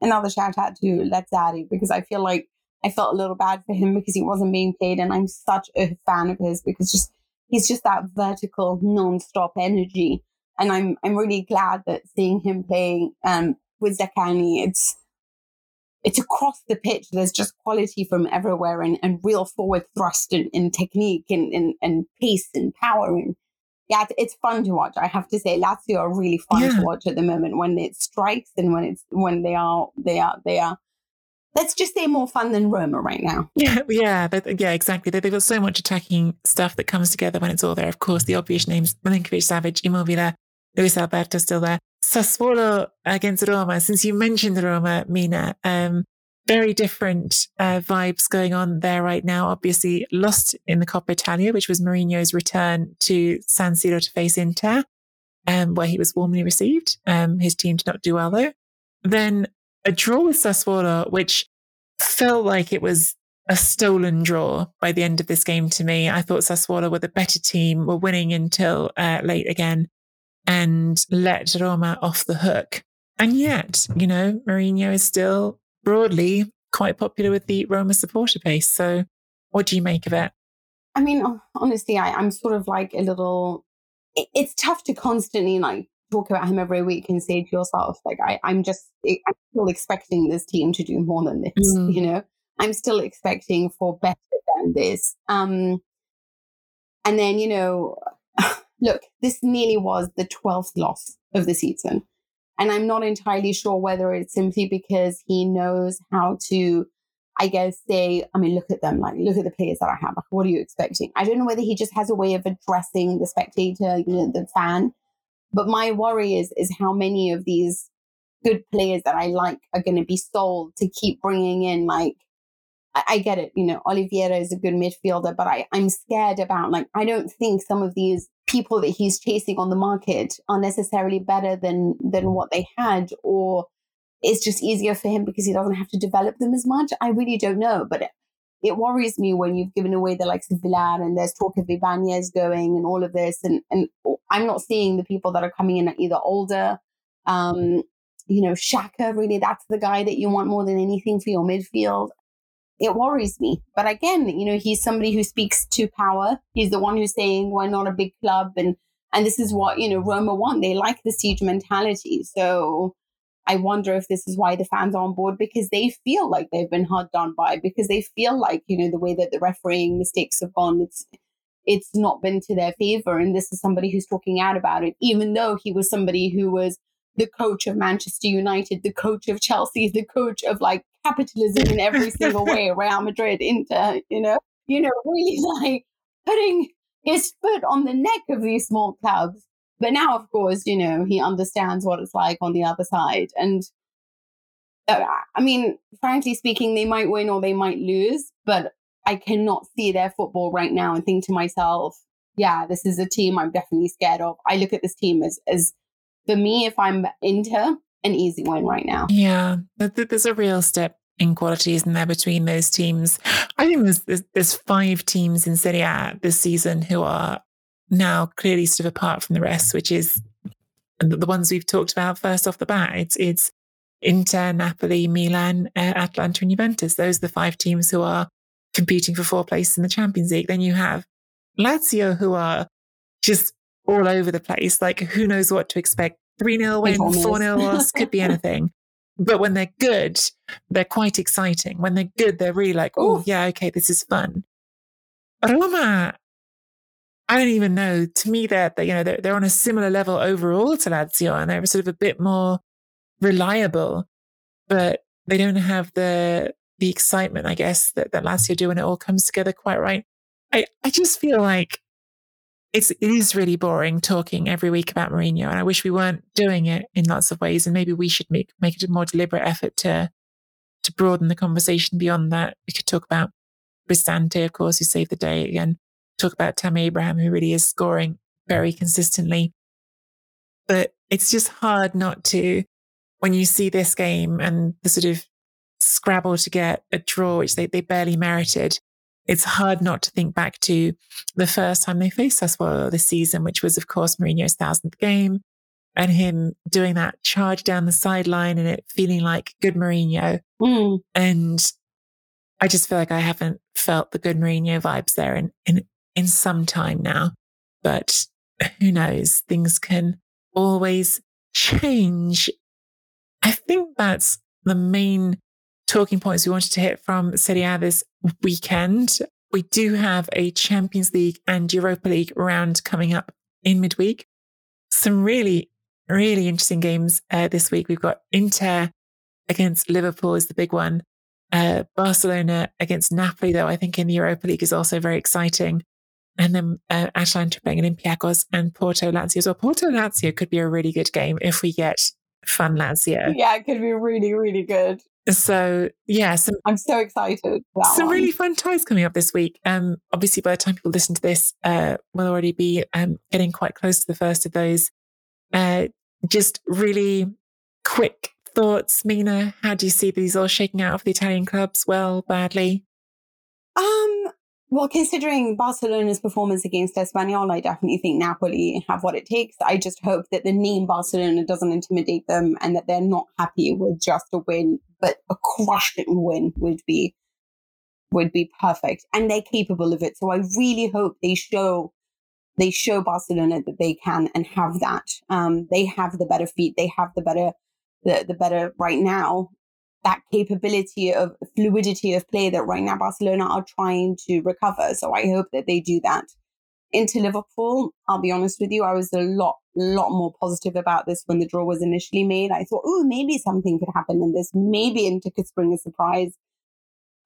another shout out to Lazzari because I feel like I felt a little bad for him because he wasn't being paid, and I'm such a fan of his because just he's just that vertical, non-stop energy, and I'm I'm really glad that seeing him play um, with Zaccagni, it's it's across the pitch. There's just quality from everywhere and, and real forward thrust and, and technique and, and, and pace and power. And yeah, it's fun to watch. I have to say, Lazio are really fun yeah. to watch at the moment when it strikes and when it's when they are they are they are. Let's just say more fun than Roma right now. Yeah, yeah, yeah, exactly. They've got so much attacking stuff that comes together when it's all there. Of course, the obvious names: Milinkovic, Savic, Immobile, Luis Alberto still there. Sassuolo against Roma. Since you mentioned Roma, Mina, um, very different uh, vibes going on there right now. Obviously, lost in the Coppa Italia, which was Mourinho's return to San Siro to face Inter, um, where he was warmly received. Um, his team did not do well though. Then a draw with Sassuolo, which felt like it was a stolen draw by the end of this game to me. I thought Sassuolo were the better team, were winning until uh, late again and let Roma off the hook. And yet, you know, Mourinho is still broadly quite popular with the Roma supporter base. So, what do you make of it? I mean, honestly, I, I'm sort of like a little. It, it's tough to constantly like talk about him every week and say to yourself, like, I, I'm just, I'm still expecting this team to do more than this. Mm. You know, I'm still expecting for better than this. Um, and then you know, look, this nearly was the 12th loss of the season. And I'm not entirely sure whether it's simply because he knows how to, I guess, say, I mean, look at them, like, look at the players that I have. Like, what are you expecting? I don't know whether he just has a way of addressing the spectator, you know, the fan. But my worry is, is how many of these good players that I like are going to be sold to keep bringing in like I, get it. You know, Oliveira is a good midfielder, but I, I'm scared about like I don't think some of these people that he's chasing on the market are necessarily better than than what they had, or it's just easier for him because he doesn't have to develop them as much. I really don't know, but it worries me when you've given away the likes of Villar and there's talk of Ibanez going and all of this. And, and I'm not seeing the people that are coming in are either older. Um, you know, Xhaka really, that's the guy that you want more than anything for your midfield. It worries me. But again, you know, he's somebody who speaks to power. He's the one who's saying we're not a big club and and this is what, you know, Roma want. They like the siege mentality. So I wonder if this is why the fans are on board because they feel like they've been hard done by, because they feel like, you know, the way that the refereeing mistakes have gone, it's it's not been to their favor. And this is somebody who's talking out about it, even though he was somebody who was the coach of Manchester United, the coach of Chelsea, the coach of like capitalism in every single way, Real Madrid, Inter, you know, you know, really like putting his foot on the neck of these small clubs but now, of course, you know, he understands what it's like on the other side. And uh, I mean, frankly speaking, they might win or they might lose, but I cannot see their football right now and think to myself, yeah, this is a team I'm definitely scared of. I look at this team as, as for me, if I'm Inter, an easy win right now. Yeah, there's a real step in quality, isn't there, between those teams? I think there's, there's, there's five teams in Serie A this season who are now clearly sort of apart from the rest, which is the ones we've talked about first off the bat. It's it's Inter, Napoli, Milan, uh, Atalanta, and Juventus. Those are the five teams who are competing for four places in the Champions League. Then you have Lazio, who are just all over the place. Like who knows what to expect? Three 0 win, four 0 loss, could be anything. But when they're good, they're quite exciting. When they're good, they're really like, oh yeah, okay, this is fun. Roma I don't even know. To me, they're, they, you know they're, they're on a similar level overall to Lazio, and they're sort of a bit more reliable, but they don't have the the excitement, I guess, that, that Lazio do when it all comes together quite right. I, I just feel like it's it is really boring talking every week about Mourinho, and I wish we weren't doing it in lots of ways. And maybe we should make make it a more deliberate effort to to broaden the conversation beyond that. We could talk about Cristante, of course, who saved the day again talk about Tammy Abraham, who really is scoring very consistently. But it's just hard not to, when you see this game and the sort of scrabble to get a draw, which they, they barely merited, it's hard not to think back to the first time they faced us Sassuolo this season, which was, of course, Mourinho's thousandth game and him doing that charge down the sideline and it feeling like good Mourinho. Mm. And I just feel like I haven't felt the good Mourinho vibes there in, in in some time now. But who knows? Things can always change. I think that's the main talking points we wanted to hit from Serie A this weekend. We do have a Champions League and Europa League round coming up in midweek. Some really, really interesting games uh, this week. We've got Inter against Liverpool is the big one. Uh, Barcelona against Napoli, though, I think in the Europa League is also very exciting and then uh, Atalanta playing Olympiacos and Porto Lazio as well. Porto Lazio could be a really good game if we get fun Lazio. Yeah, it could be really, really good. So yeah, some, I'm so excited. Some one. really fun ties coming up this week. Um, obviously by the time people listen to this, uh, we'll already be um getting quite close to the first of those. Uh, just really quick thoughts, Mina. How do you see these all shaking out for the Italian clubs? Well, badly? Um, well, considering Barcelona's performance against Espanyol, I definitely think Napoli have what it takes. I just hope that the name Barcelona doesn't intimidate them and that they're not happy with just a win, but a crushing win would be would be perfect. And they're capable of it. So I really hope they show they show Barcelona that they can and have that. Um, they have the better feet. They have the better the, the better right now that capability of fluidity of play that right now Barcelona are trying to recover. So I hope that they do that. Inter Liverpool, I'll be honest with you, I was a lot, lot more positive about this when the draw was initially made. I thought, oh, maybe something could happen in this. Maybe Inter could spring a surprise.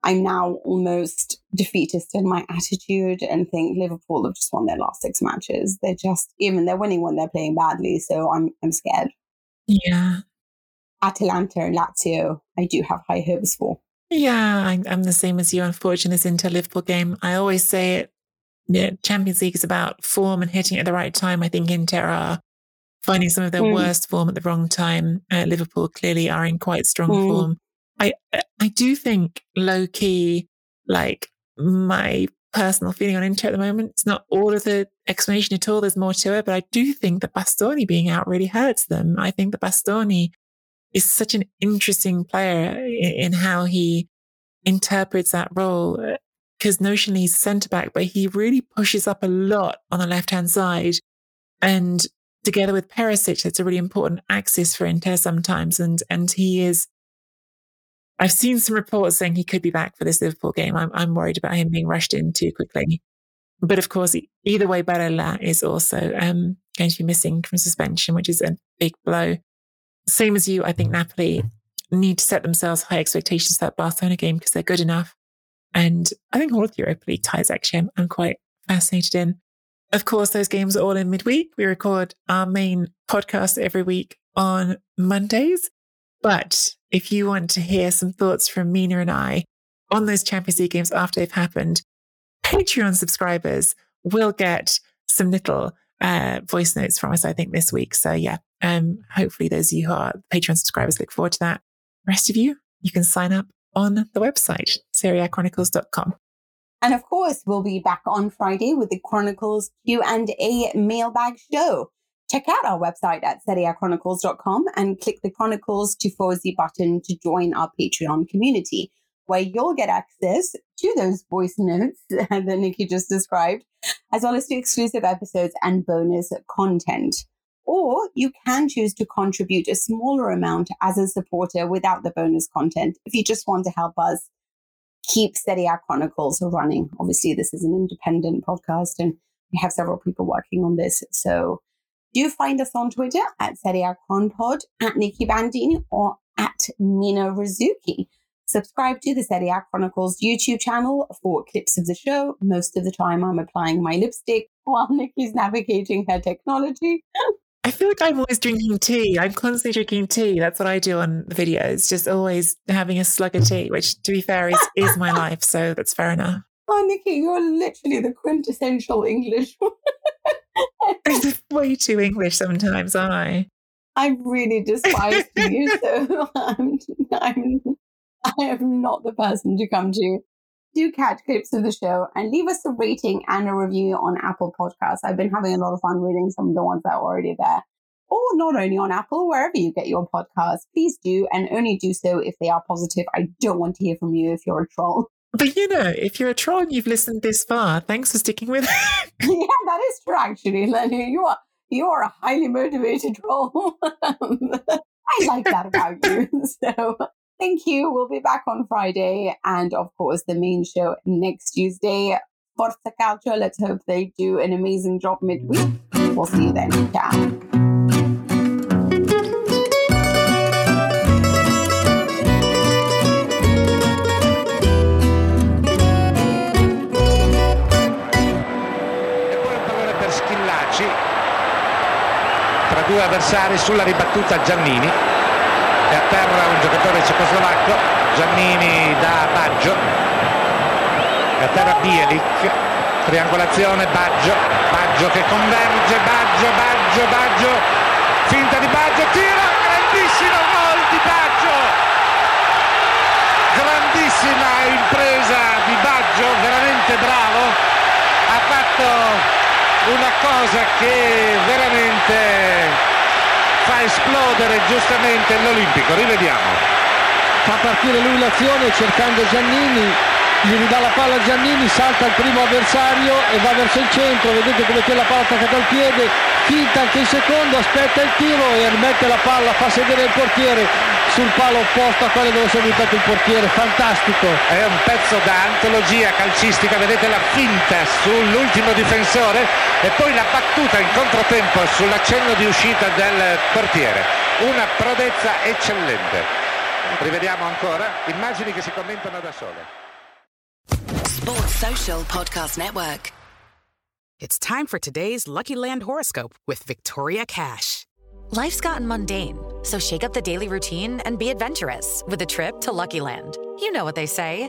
I'm now almost defeatist in my attitude and think Liverpool have just won their last six matches. They're just even they're winning when they're playing badly. So I'm I'm scared. Yeah, Atalanta and Lazio, I do have high hopes for. Yeah, I'm the same as you. Unfortunately, this Inter Liverpool game, I always say it. Yeah, Champions League is about form and hitting at the right time. I think Inter are finding some of their mm. worst form at the wrong time. Uh, Liverpool clearly are in quite strong mm. form. I I do think low key like my personal feeling on Inter at the moment. It's not all of the explanation at all. There's more to it, but I do think that Bastoni being out really hurts them. I think that Bastoni is such an interesting player in how he interprets that role. Because notionally he's centre back, but he really pushes up a lot on the left hand side. And together with Perisic, that's a really important axis for Inter sometimes. And and he is I've seen some reports saying he could be back for this Liverpool game. I'm, I'm worried about him being rushed in too quickly. But of course, either way, Barella is also um, going to be missing from suspension, which is a big blow. Same as you, I think Napoli need to set themselves high expectations for that Barcelona game because they're good enough. And I think all of the Europa League ties, actually, I'm, I'm quite fascinated in. Of course, those games are all in midweek. We record our main podcast every week on Mondays. But if you want to hear some thoughts from Mina and I on those Champions League games after they've happened, Patreon subscribers will get some little uh, voice notes from us, I think, this week. So yeah, um, hopefully those of you who are Patreon subscribers look forward to that. Rest of you, you can sign up on the website, serieachronicles.com. And of course, we'll be back on Friday with the Chronicles Q&A mailbag show check out our website at serieachronicles.com and click the Chronicles to Tifosi button to join our Patreon community, where you'll get access to those voice notes that Nikki just described, as well as to exclusive episodes and bonus content. Or you can choose to contribute a smaller amount as a supporter without the bonus content if you just want to help us keep Serie A Chronicles running. Obviously, this is an independent podcast and we have several people working on this. So do find us on Twitter at Serie A Pod, at Nikki Bandini, or at Mina Rzouki. Subscribe to the Serie A Chronicles YouTube channel for clips of the show. Most of the time, I'm applying my lipstick while Nikki's navigating her technology. I feel like I'm always drinking tea. I'm constantly drinking tea. That's what I do on the videos, just always having a slug of tea, which, to be fair, is, is my life. So that's fair enough. Oh, Nikki, you're literally the quintessential English. I'm way too English sometimes, aren't I? I really despise you, so I'm, I'm, I am not the person to come to. Do catch clips of the show and leave us a rating and a review on Apple Podcasts. I've been having a lot of fun reading some of the ones that are already there. Or not only on Apple, wherever you get your podcasts, please do and only do so if they are positive. I don't want to hear from you if you're a troll. But you know, if you're a troll and you've listened this far, thanks for sticking with it. yeah, that is true, actually, Lenny. You are you are a highly motivated troll. I like that about you. So thank you. We'll be back on Friday, and of course, the main show next Tuesday. Forza Calcio. Let's hope they do an amazing job midweek. We'll see you then. Ciao. Per Schillacci tra due avversari sulla ribattuta Giannini terra un giocatore cecoslovacco Giannini da Baggio. A terra Bielik triangolazione Baggio Baggio che converge Baggio Baggio Baggio finta di Baggio tira grandissimo gol di Baggio. Grandissima impresa di Baggio veramente bravo. Ha fatto una cosa che veramente fa esplodere giustamente l'Olimpico. Rivediamo. Fa partire lui l'azione cercando Giannini, gli ridà la palla a Giannini, salta il primo avversario e va verso il centro, vedete come tiene la palla attaccata al piede, finta anche il secondo, aspetta il tiro e rimette la palla, fa sedere il portiere sul palo opposto a quello dove si è buttato il portiere, fantastico. È un pezzo da antologia calcistica, vedete la finta sull'ultimo difensore e poi la battuta in controtempo sull'accenno di uscita del portiere. Una prodezza eccellente. Rivediamo ancora immagini che si commentano da sole. Sports Social Podcast Network. It's time for today's Lucky Land horoscope with Victoria Cash. Life's gotten mundane, so shake up the daily routine and be adventurous with a trip to Lucky Land. You know what they say.